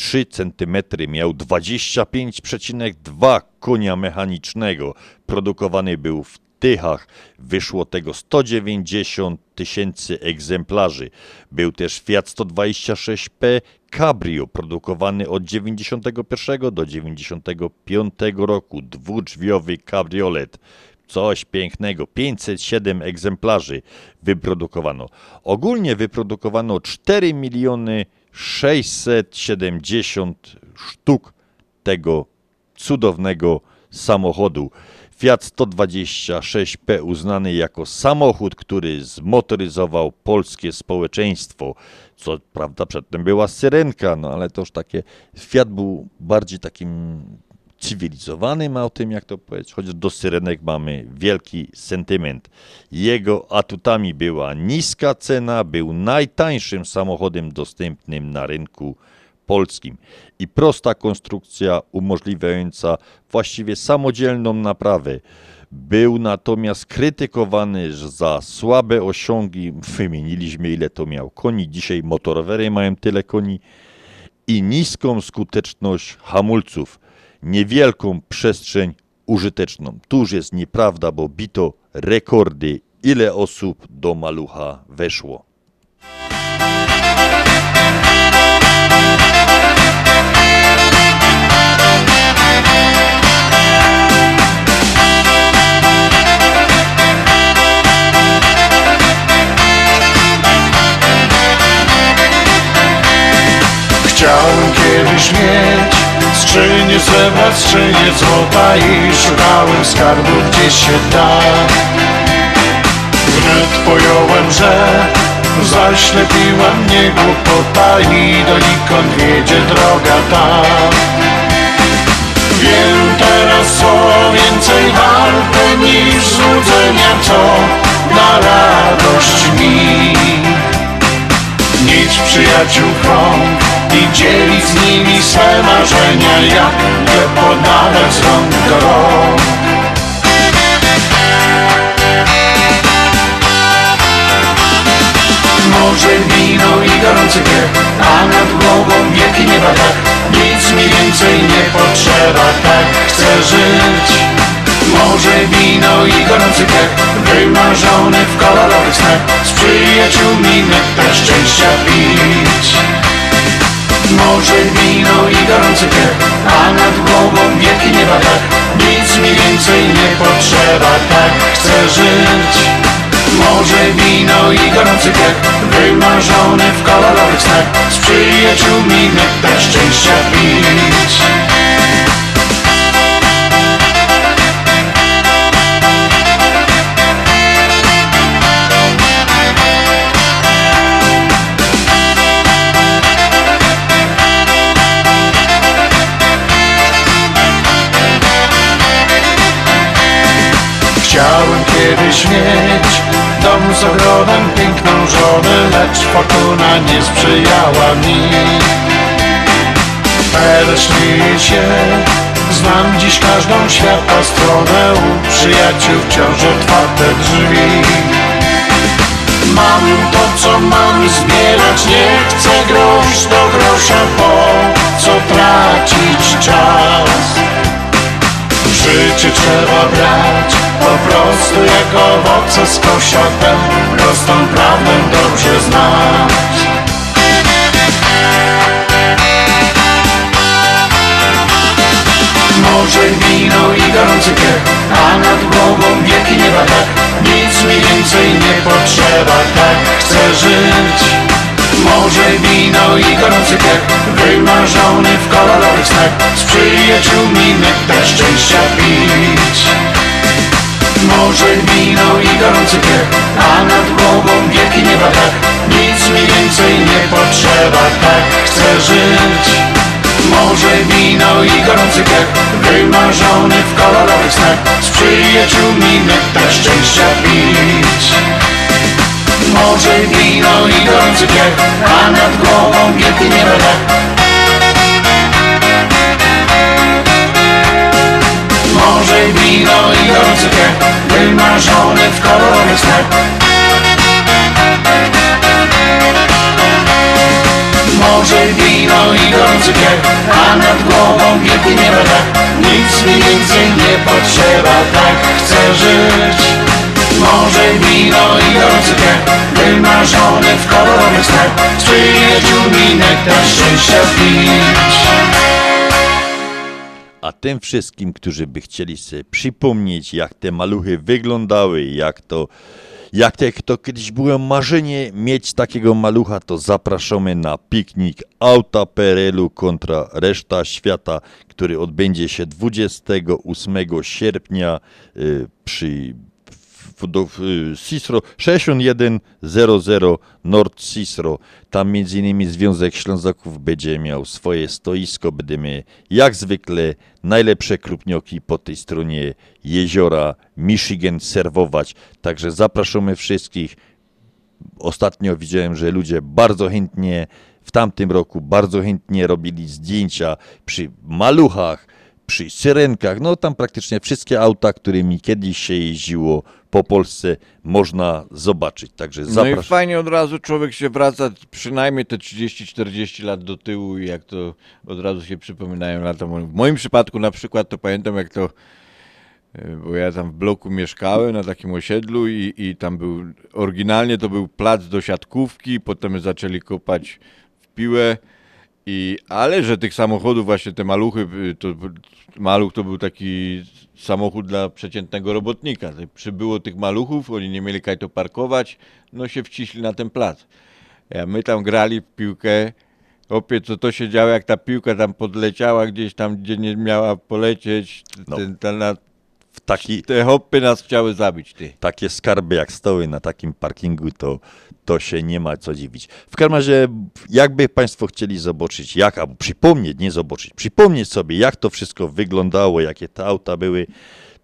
703 cm miał 25,2 konia mechanicznego. Produkowany był w Tychach. Wyszło tego 190 tysięcy egzemplarzy. Był też Fiat 126P Cabrio, produkowany od 91 do 95 roku. Dwudrzwiowy kabriolet. Coś pięknego. 507 egzemplarzy wyprodukowano. Ogólnie wyprodukowano 4 miliony 670 sztuk tego cudownego samochodu. Fiat 126P uznany jako samochód, który zmotoryzował polskie społeczeństwo. Co prawda przedtem była syrenka, no ale to już takie. Fiat był bardziej takim cywilizowanym autem, jak to powiedzieć, chociaż do syrenek mamy wielki sentyment. Jego atutami była niska cena, był najtańszym samochodem dostępnym na rynku polskim i prosta konstrukcja umożliwiająca właściwie samodzielną naprawę. Był natomiast krytykowany za słabe osiągi. Wymieniliśmy, ile to miał koni. Dzisiaj motorowery mają tyle koni. I niską skuteczność hamulców. Niewielką przestrzeń użyteczną. Tu już jest nieprawda, bo bito rekordy ile osób do malucha weszło. Chciałem kiedyś mieć skrzynię srebra, skrzynię złota i szukałem skarbu gdzie się da. Wnet pojąłem, że zaślepiła mnie głupota i donikąd wiedzie droga ta. Wiem teraz co więcej warte niż złudzenia, co da radość mi. Mieć przyjaciół krąg i dzielić z nimi swe marzenia, jak je podawać z rąk do rąk. Może wino i gorący piech, a nad głową wielki nieba tak Nic mi więcej nie potrzeba, tak chcę żyć Może wino i gorący piech, wymarzony w kolorowych snach Z przyjaciółmi nektar szczęścia pić. Może wino i gorący piech, a nad głową wielki nieba tak Nic mi więcej nie potrzeba, tak chcę żyć. Może wino i gorący piech Wymarzony w kolorowych snach Z przyjaciółmi nektar szczęścia pić Kiedyś mieć dom z ogrodem, piękną żonę, lecz fortuna nie sprzyjała mi. Śmieję się, znam dziś każdą świata stronę, u przyjaciół wciąż otwarte drzwi. Mam to, co mam zbierać, nie chcę grosz do grosza, po co tracić czas? Życie trzeba brać. Po prostu jak owoce z kosia Tę prostą prawdę dobrze znać. Może wino i gorący piech A nad głową wielki nieba tak. Nic mi więcej nie potrzeba Tak chcę żyć Może wino i gorący piech Wymarzony w kolorowych snach Z przyjaciółmi nektar szczęścia pić. Może wino i gorący piech A nad głową wielki nieba tak. Nic mi więcej nie potrzeba Tak chcę żyć. Może wino i gorący piech Wymarzony w kolorowych snach Z przyjaciółmi nektar szczęścia pić Może wino i gorący piech A nad głową wielki nieba tak Może wino i gorący piech Wymarzony w kolorowych snach Może wino i gorący piech A nad głową wielki nieba tak Nic mi więcej nie potrzeba Tak chcę żyć Może wino i gorący piech Wymarzony w kolorowych snach Z przyjaciółmi nektar szczęścia pić A tym wszystkim, którzy by chcieli sobie przypomnieć, jak te maluchy wyglądały, jak to, jak te, to kiedyś było marzenie mieć takiego malucha, to zapraszamy na piknik Auta PRL-u kontra reszta świata, który odbędzie się 28 sierpnia y, przy do, Cicero 6100 Nord Cicero. Tam między innymi Związek Ślązaków będzie miał swoje stoisko. Będziemy jak zwykle najlepsze krupnioki po tej stronie jeziora Michigan serwować. Także zapraszamy wszystkich. Ostatnio widziałem, że ludzie bardzo chętnie w tamtym roku bardzo chętnie robili zdjęcia przy maluchach, przy syrenkach, no tam praktycznie wszystkie auta, którymi kiedyś się jeździło po Polsce można zobaczyć. Także No i zapraszam. fajnie od razu człowiek się wraca przynajmniej te 30-40 lat do tyłu i jak to od razu się przypominają lata. W moim przypadku na przykład to pamiętam jak to Y, Bo ja tam w bloku mieszkałem na takim osiedlu i, i tam był, oryginalnie to był plac do siatkówki, potem zaczęli kopać w piłę. I, ale że tych samochodów, właśnie te maluchy, y, to maluch to był taki samochód dla przeciętnego robotnika. Przybyło tych maluchów, oni nie mieli kaj to parkować, no się wciśli na ten plac. Ja, my tam grali w piłkę, opie, co to się działo, jak ta piłka tam podleciała gdzieś tam, gdzie nie miała polecieć, ten, ten, taki, te hopy nas chciały zabić, ty. takie skarby jak stoły na takim parkingu, to, to się nie ma co dziwić. W każdym razie, jakby Państwo chcieli zobaczyć, jak, albo przypomnieć, nie zobaczyć, przypomnieć sobie, jak to wszystko wyglądało, jakie te auta były,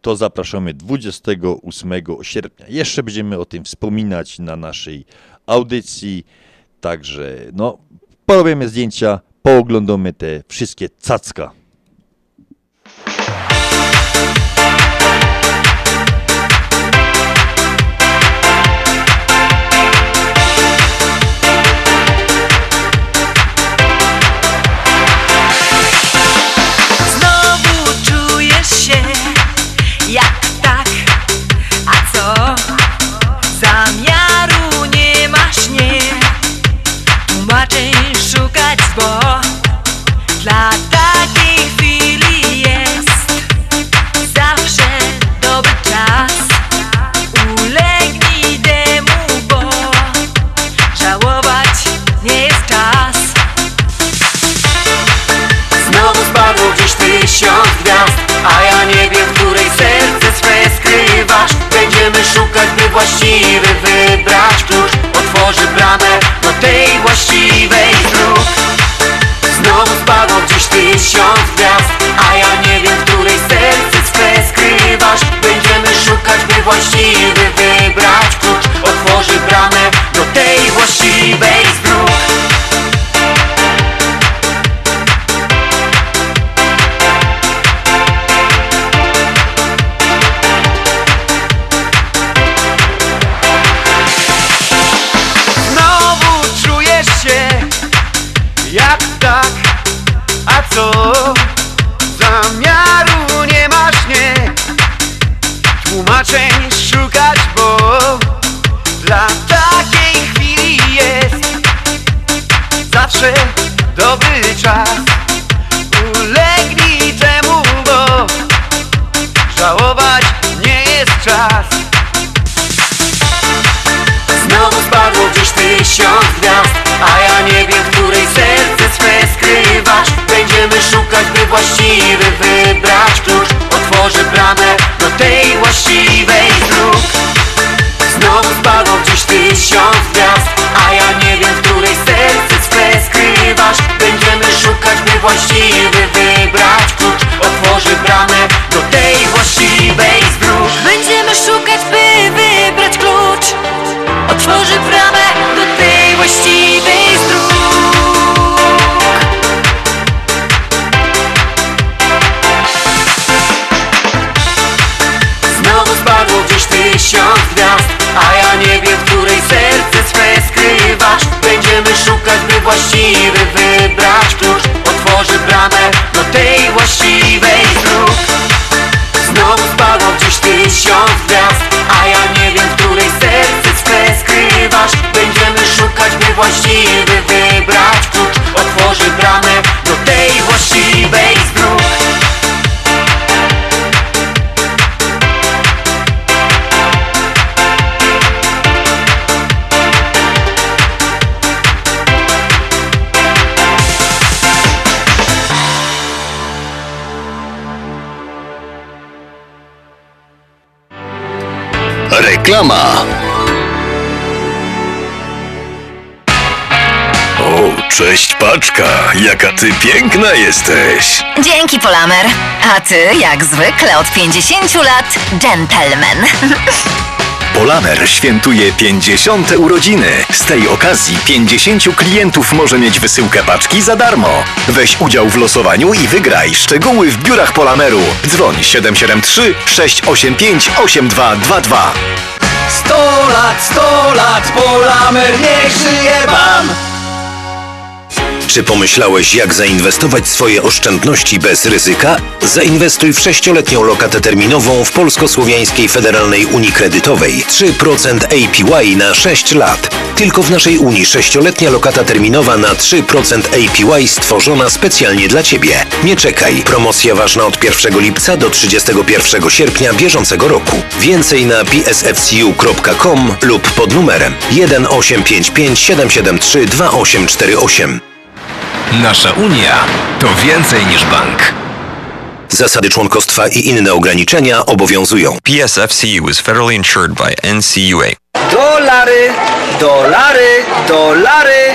to zapraszamy 28 sierpnia. Jeszcze będziemy o tym wspominać na naszej audycji, także no, porobimy zdjęcia, pooglądamy te wszystkie cacka. Gdzieś tysiąc gwiazd A ja nie wiem, w której serce swe skrywasz. Będziemy szukać, by właściwy wybrać klucz. Otworzy bramę do tej właściwej dróg. Znowu spadło gdzieś tysiąc gwiazd A ja nie wiem, w której serce swe skrywasz. Będziemy szukać, by właściwy wybrać klucz. Otworzy bramę do tej właściwej dróg Tłumaczeń szukać, bo dla takiej chwili jest zawsze dobry czas. Ulegnij temu, bo żałować nie jest czas. Znowu spadło gdzieś tysiąc gwiazd A ja nie wiem, której serce swe skrywasz. Będziemy szukać, by właściwy wybrać klucz Otworzy bramę do tej właściwej dróg. Znowu spadło gdzieś tysiąc gwiazd A ja nie wiem, w której serce swe skrywasz. Będziemy szukać, by właściwy wybrać klucz. Otworzy bramę właściwy wybrać klucz Otworzy bramę do tej właściwej dróg. Znowu spadło gdzieś tysiąc gwiazd A ja nie wiem, w której serce swe skrywasz. Będziemy szukać, by właściwy wybrać klucz Otworzy bramę Reklama. O, cześć paczka, jaka ty piękna jesteś. Dzięki, Polamer. A ty, jak zwykle, od 50 lat, gentleman. Polamer świętuje 50 urodziny. Z tej okazji 50 klientów może mieć wysyłkę paczki za darmo. Weź udział w losowaniu i wygraj. Szczegóły w biurach Polameru. Dzwoń 773 685 8222. 100 lat, 100 lat, Polamer niech żyje wam! Czy pomyślałeś, jak zainwestować swoje oszczędności bez ryzyka? Zainwestuj w sześcioletnią lokatę terminową w Polsko-Słowiańskiej Federalnej Unii Kredytowej. 3% APY na 6 lat. Tylko w naszej Unii sześcioletnia lokata terminowa na 3% APY stworzona specjalnie dla Ciebie. Nie czekaj. Promocja ważna od 1 lipca do 31 sierpnia bieżącego roku. Więcej na psfcu.com lub pod numerem 1855 773 2848. Nasza Unia to więcej niż bank. Zasady członkostwa i inne ograniczenia obowiązują. PSFCU is federally insured by NCUA. Dolary, dolary, dolary,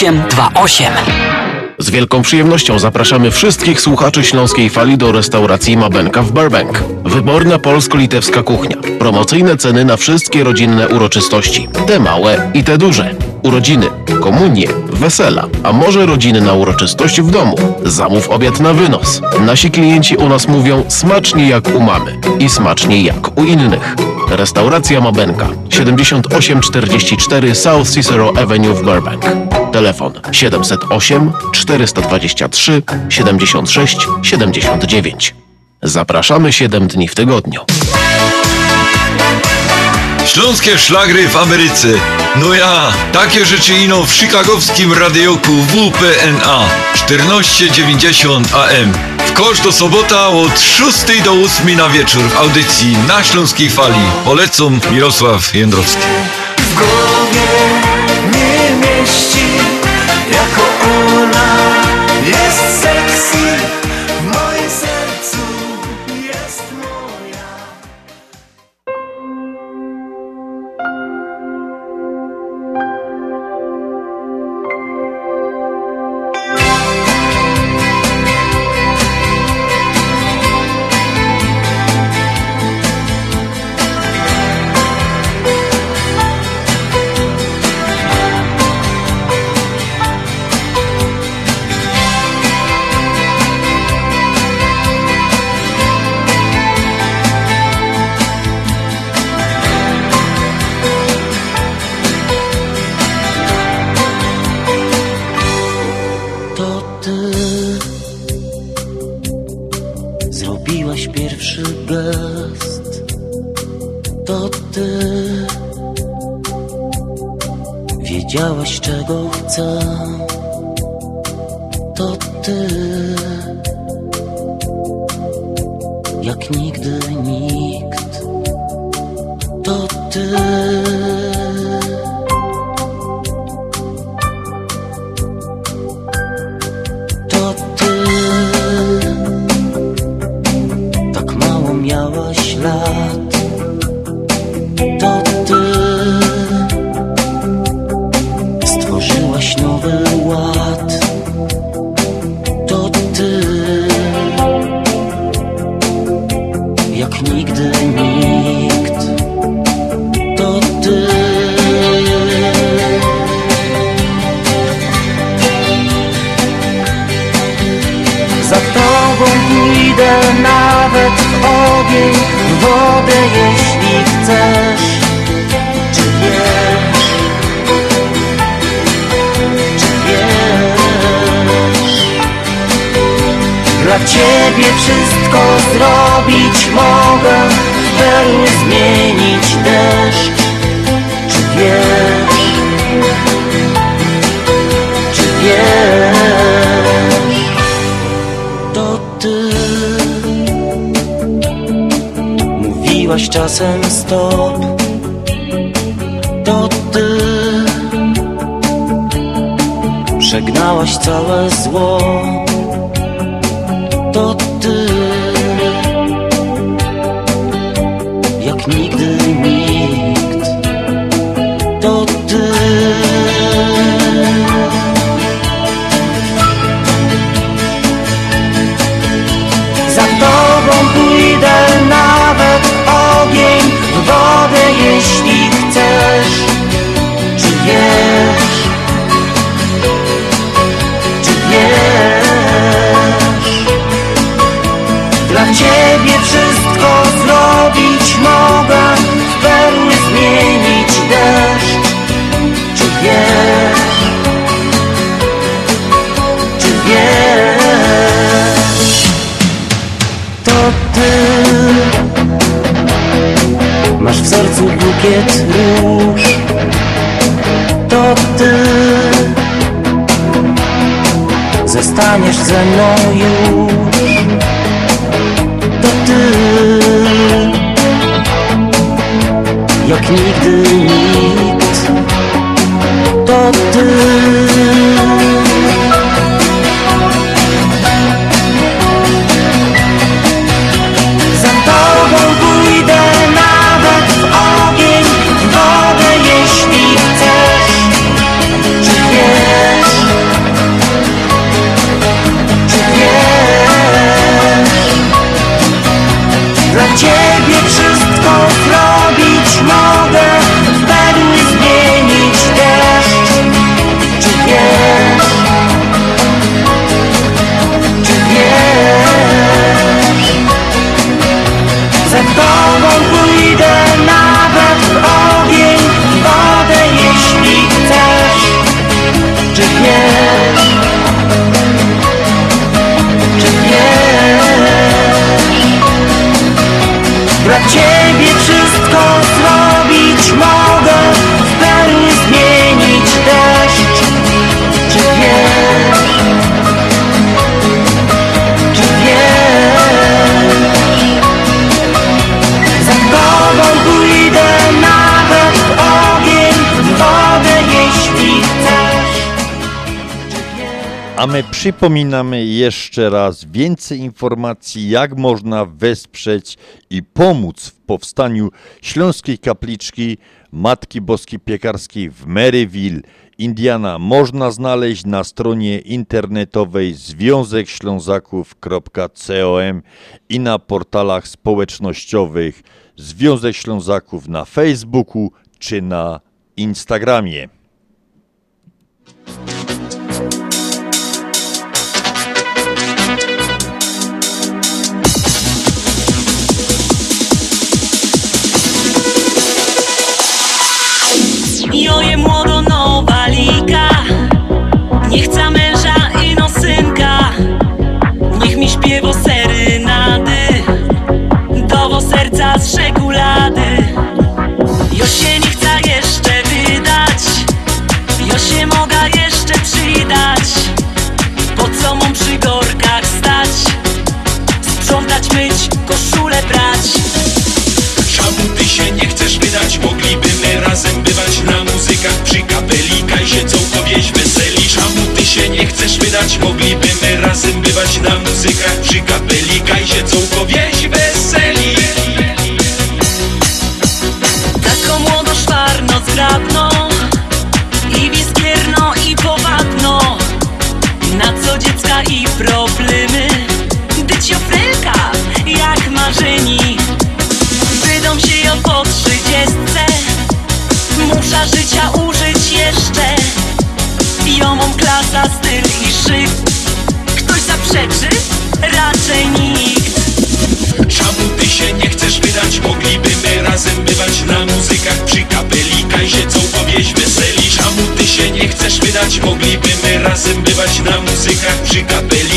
0828. Z wielką przyjemnością zapraszamy wszystkich słuchaczy Śląskiej Fali do restauracji Mabenka w Burbank. Wyborna polsko-litewska kuchnia. Promocyjne ceny na wszystkie rodzinne uroczystości. Te małe i te duże. Urodziny, komunie, wesela, a może rodziny na uroczystość w domu. Zamów obiad na wynos. Nasi klienci u nas mówią smacznie jak u mamy i smacznie jak u innych. Restauracja Mabenka 7844 South Cicero Avenue w Burbank. Telefon 708 423 76 79. Zapraszamy 7 dni w tygodniu. Śląskie szlagry w Ameryce. No ja, takie rzeczy ino w chicagowskim radioku WPNA 1490 AM. W do sobota od 6 do 8 na wieczór w audycji na Śląskiej Fali. Polecam Mirosław Jędrowski. w głowie nie mieści Jako ona sercu bukiet róż To ty. Zostaniesz ze mną już. To ty. Jak nigdy nikt A my przypominamy jeszcze raz więcej informacji, jak można wesprzeć i pomóc w powstaniu Śląskiej Kapliczki Matki Boskiej Piekarskiej w Maryville, Indiana. Można znaleźć na stronie internetowej związekślązaków.com i na portalach społecznościowych Związek Ślązaków na Facebooku czy na Instagramie. Się nie chcesz wydać? Mogliby my razem bywać na muzykach przy kapelika i się całkowieś weseli. Czemu ty się nie chcesz wydać? Mogliby my razem bywać na muzykach przy kapelika i się całkowieś weseli. Taką młodo szwarno zgrabno I wiskierno i powadno Na co dziecka i problemy Muszę życia użyć jeszcze Jomą klasa, styl i szyk Ktoś zaprzeczy? Raczej nikt Czemu ty się nie chcesz wydać? Mogliby my razem bywać na muzykach przy kapelika i się całkowieś weseli Czemu ty się nie chcesz wydać? Mogliby my razem bywać na muzykach przy kapelika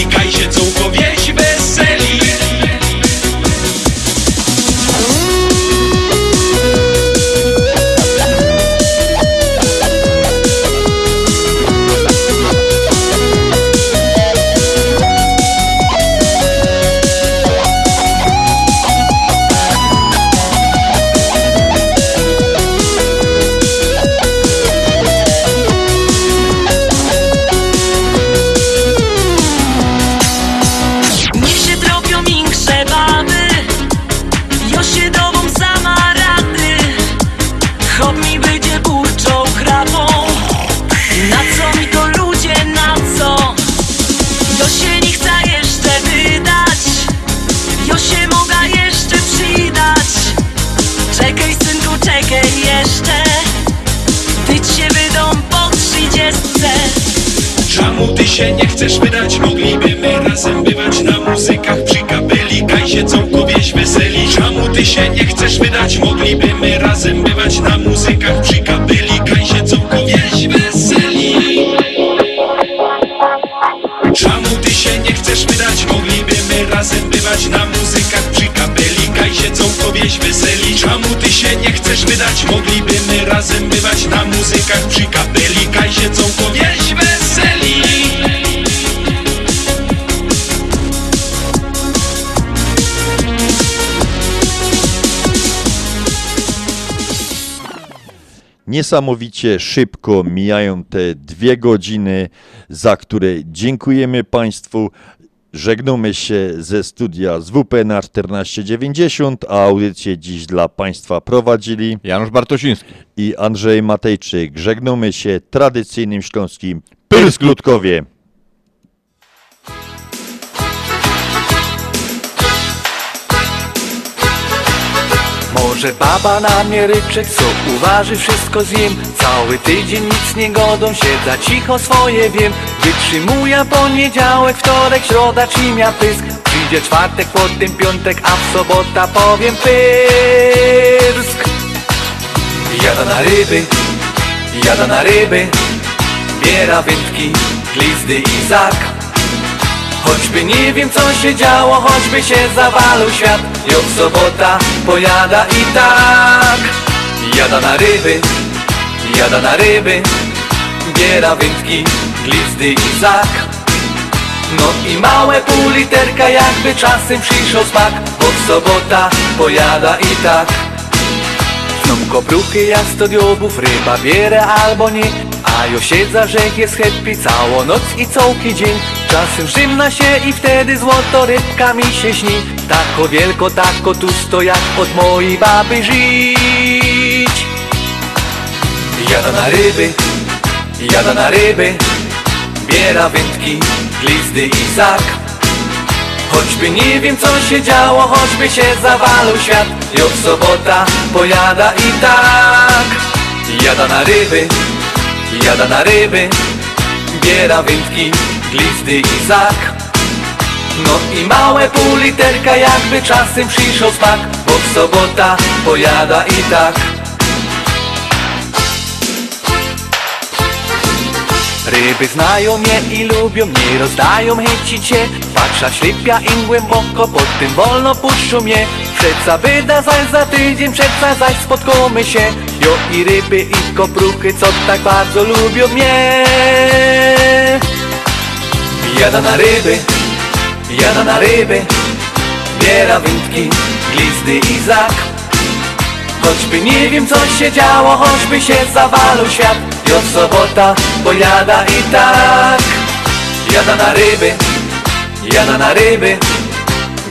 ty się nie chcesz wydać? Mogliby my razem bywać na muzykach przy kapelika i się całkowieś weseli. Czemu ty się nie chcesz wydać? Mogliby my razem bywać na muzykach przy kapelika i się całkowieś weseli. Czemu ty się nie chcesz wydać? Mogliby my razem bywać na muzykach przy kapeli Kaj się Niesamowicie szybko mijają te dwie godziny, za które dziękujemy Państwu. Żegnamy się ze studia z WP na 1490, a audycję dziś dla Państwa prowadzili Janusz Bartosiński i Andrzej Matejczyk. Żegnamy się tradycyjnym śląskim Pyrskutkowie. Może baba na mnie ryczeć, co uważy, wszystko zjem Cały tydzień nic nie godą, siedza cicho swoje wiem. Wytrzymuję poniedziałek, wtorek, środa, czymia pysk? Przyjdzie czwartek, potem piątek, a w sobota powiem pyrsk Jada na ryby, jada na ryby Biera wędki, glizdy i zak Choćby nie wiem co się działo, choćby się zawalał świat. Jo sobota pojada i tak. Jada na ryby, jada na ryby. Biera wędki, glizdy i zak. No i małe pół literka jakby czasem przyszło smak. Bo sobota pojada i tak. Są kopruchy jak sto diobów, ryba bierę albo nie A jo siedza, że jest happy całą noc i całki dzień. Czasem żymna się i wtedy złoto rybka mi się śni. Tako wielko, tako tusto jak od mojej baby żyć. Jada na ryby, jada na ryby Biera wędki, glizdy i zak Choćby nie wiem co się działo, choćby się zawalał świat. Jo sobota pojada i tak. Jada na ryby, jada na ryby Biera wędki, glizdy i zak. No i małe pół literka jakby czasem przyszło smak. Bo w sobota pojada i tak. Ryby znają mnie i lubią mnie, rozdają chęcić się Patrza ślipia im głęboko, pod tym wolno puszczą mnie. Przeca wyda zaś za tydzień, przeca zaś spotkamy się Jo i ryby i kopruchy, co tak bardzo lubią mnie. Jada na ryby, jada na ryby Biera wędki, glizdy i zak. Choćby nie wiem co się działo, choćby się zawalał świat. Jo sobota pojada i tak. Jada na ryby, jada na ryby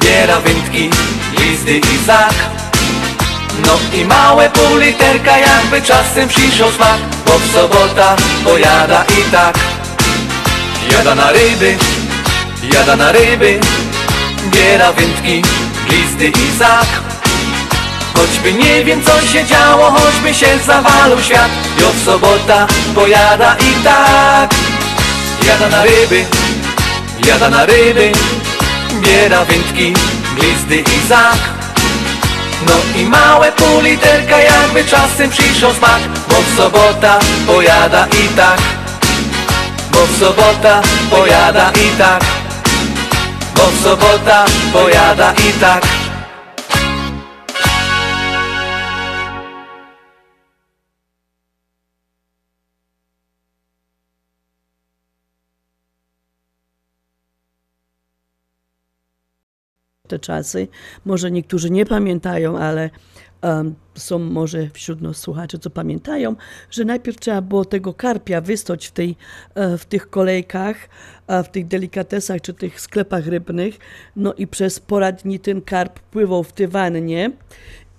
Biera wędki, glizdy i zak No i małe pół literka jakby czasem przyszło smak Bo w sobota pojada i tak. Jada na ryby, jada na ryby Biera wędki, glizdy i zak. Choćby nie wiem co się działo, choćby się zawalał świat Jo w sobota pojada i tak. Jada na ryby, jada na ryby Biera wędki, glizdy i zak No i małe pół literka jakby czasem przyszło smak. Bo w sobota pojada i tak. Bo w sobota pojada i tak. Bo w sobota pojada i tak te czasy. Może niektórzy nie pamiętają, ale em, są może wśród nas słuchacze, co pamiętają, że najpierw trzeba było tego karpia wystać w, tej, e, w tych kolejkach, a w tych delikatesach czy tych sklepach rybnych, no i przez pora dni ten karp pływał w tej wannie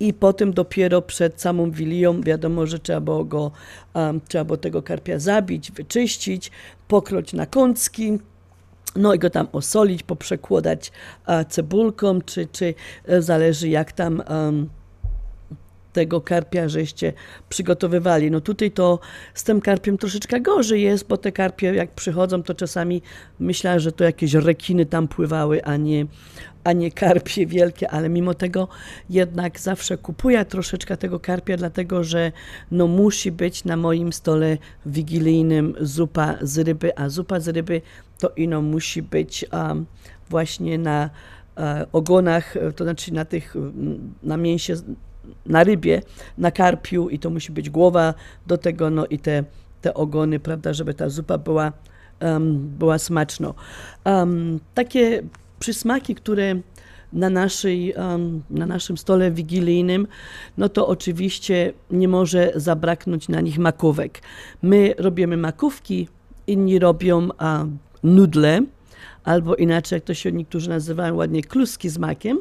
i potem dopiero przed samą wilią wiadomo, że trzeba było go, em, trzeba było tego karpia zabić, wyczyścić, pokroć na kącki, no i go tam osolić, poprzekładać e, cebulką, czy, czy e, zależy jak tam em, tego karpia żeście przygotowywali. No tutaj to z tym karpiem troszeczkę gorzej jest, bo te karpie jak przychodzą, to czasami myślę, że to jakieś rekiny tam pływały, a nie, a nie karpie wielkie, ale mimo tego jednak zawsze kupuję troszeczkę tego karpia, dlatego że no musi być na moim stole wigilijnym zupa z ryby, a zupa z ryby to ino musi być um, właśnie na e, ogonach, e, to znaczy na tych, na mięsie na rybie, na karpiu i to musi być głowa do tego, no i te, te ogony, prawda, żeby ta zupa była, em, była smaczna. Em, takie przysmaki, które na, naszej, na naszym stole wigilijnym, no to oczywiście nie może zabraknąć na nich makówek. My robimy makówki, inni robią a, nudle, albo inaczej, jak to się niektórzy nazywają ładnie, kluski z makiem.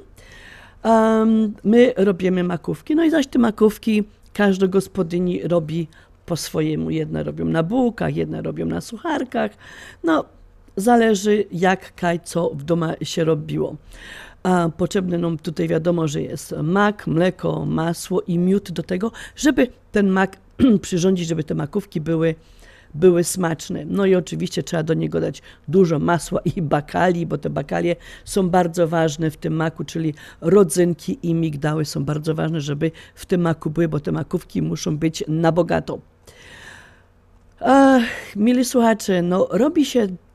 Em, my robimy makówki, no i zaś te makówki każda gospodyni robi po swojemu. Jedne robią na bułkach, jedne robią na sucharkach. No, zależy jak, kaj, co w domu się robiło. A potrzebne nam tutaj wiadomo, że jest mak, mleko, masło i miód do tego, żeby ten mak przyrządzić, żeby te makówki były, były smaczne. No i oczywiście trzeba do niego dać dużo masła i bakali, bo te bakalie są bardzo ważne w tym maku, czyli rodzynki i migdały są bardzo ważne, żeby w tym maku były, bo te makówki muszą być na bogato. Ach, mili słuchacze, no robi się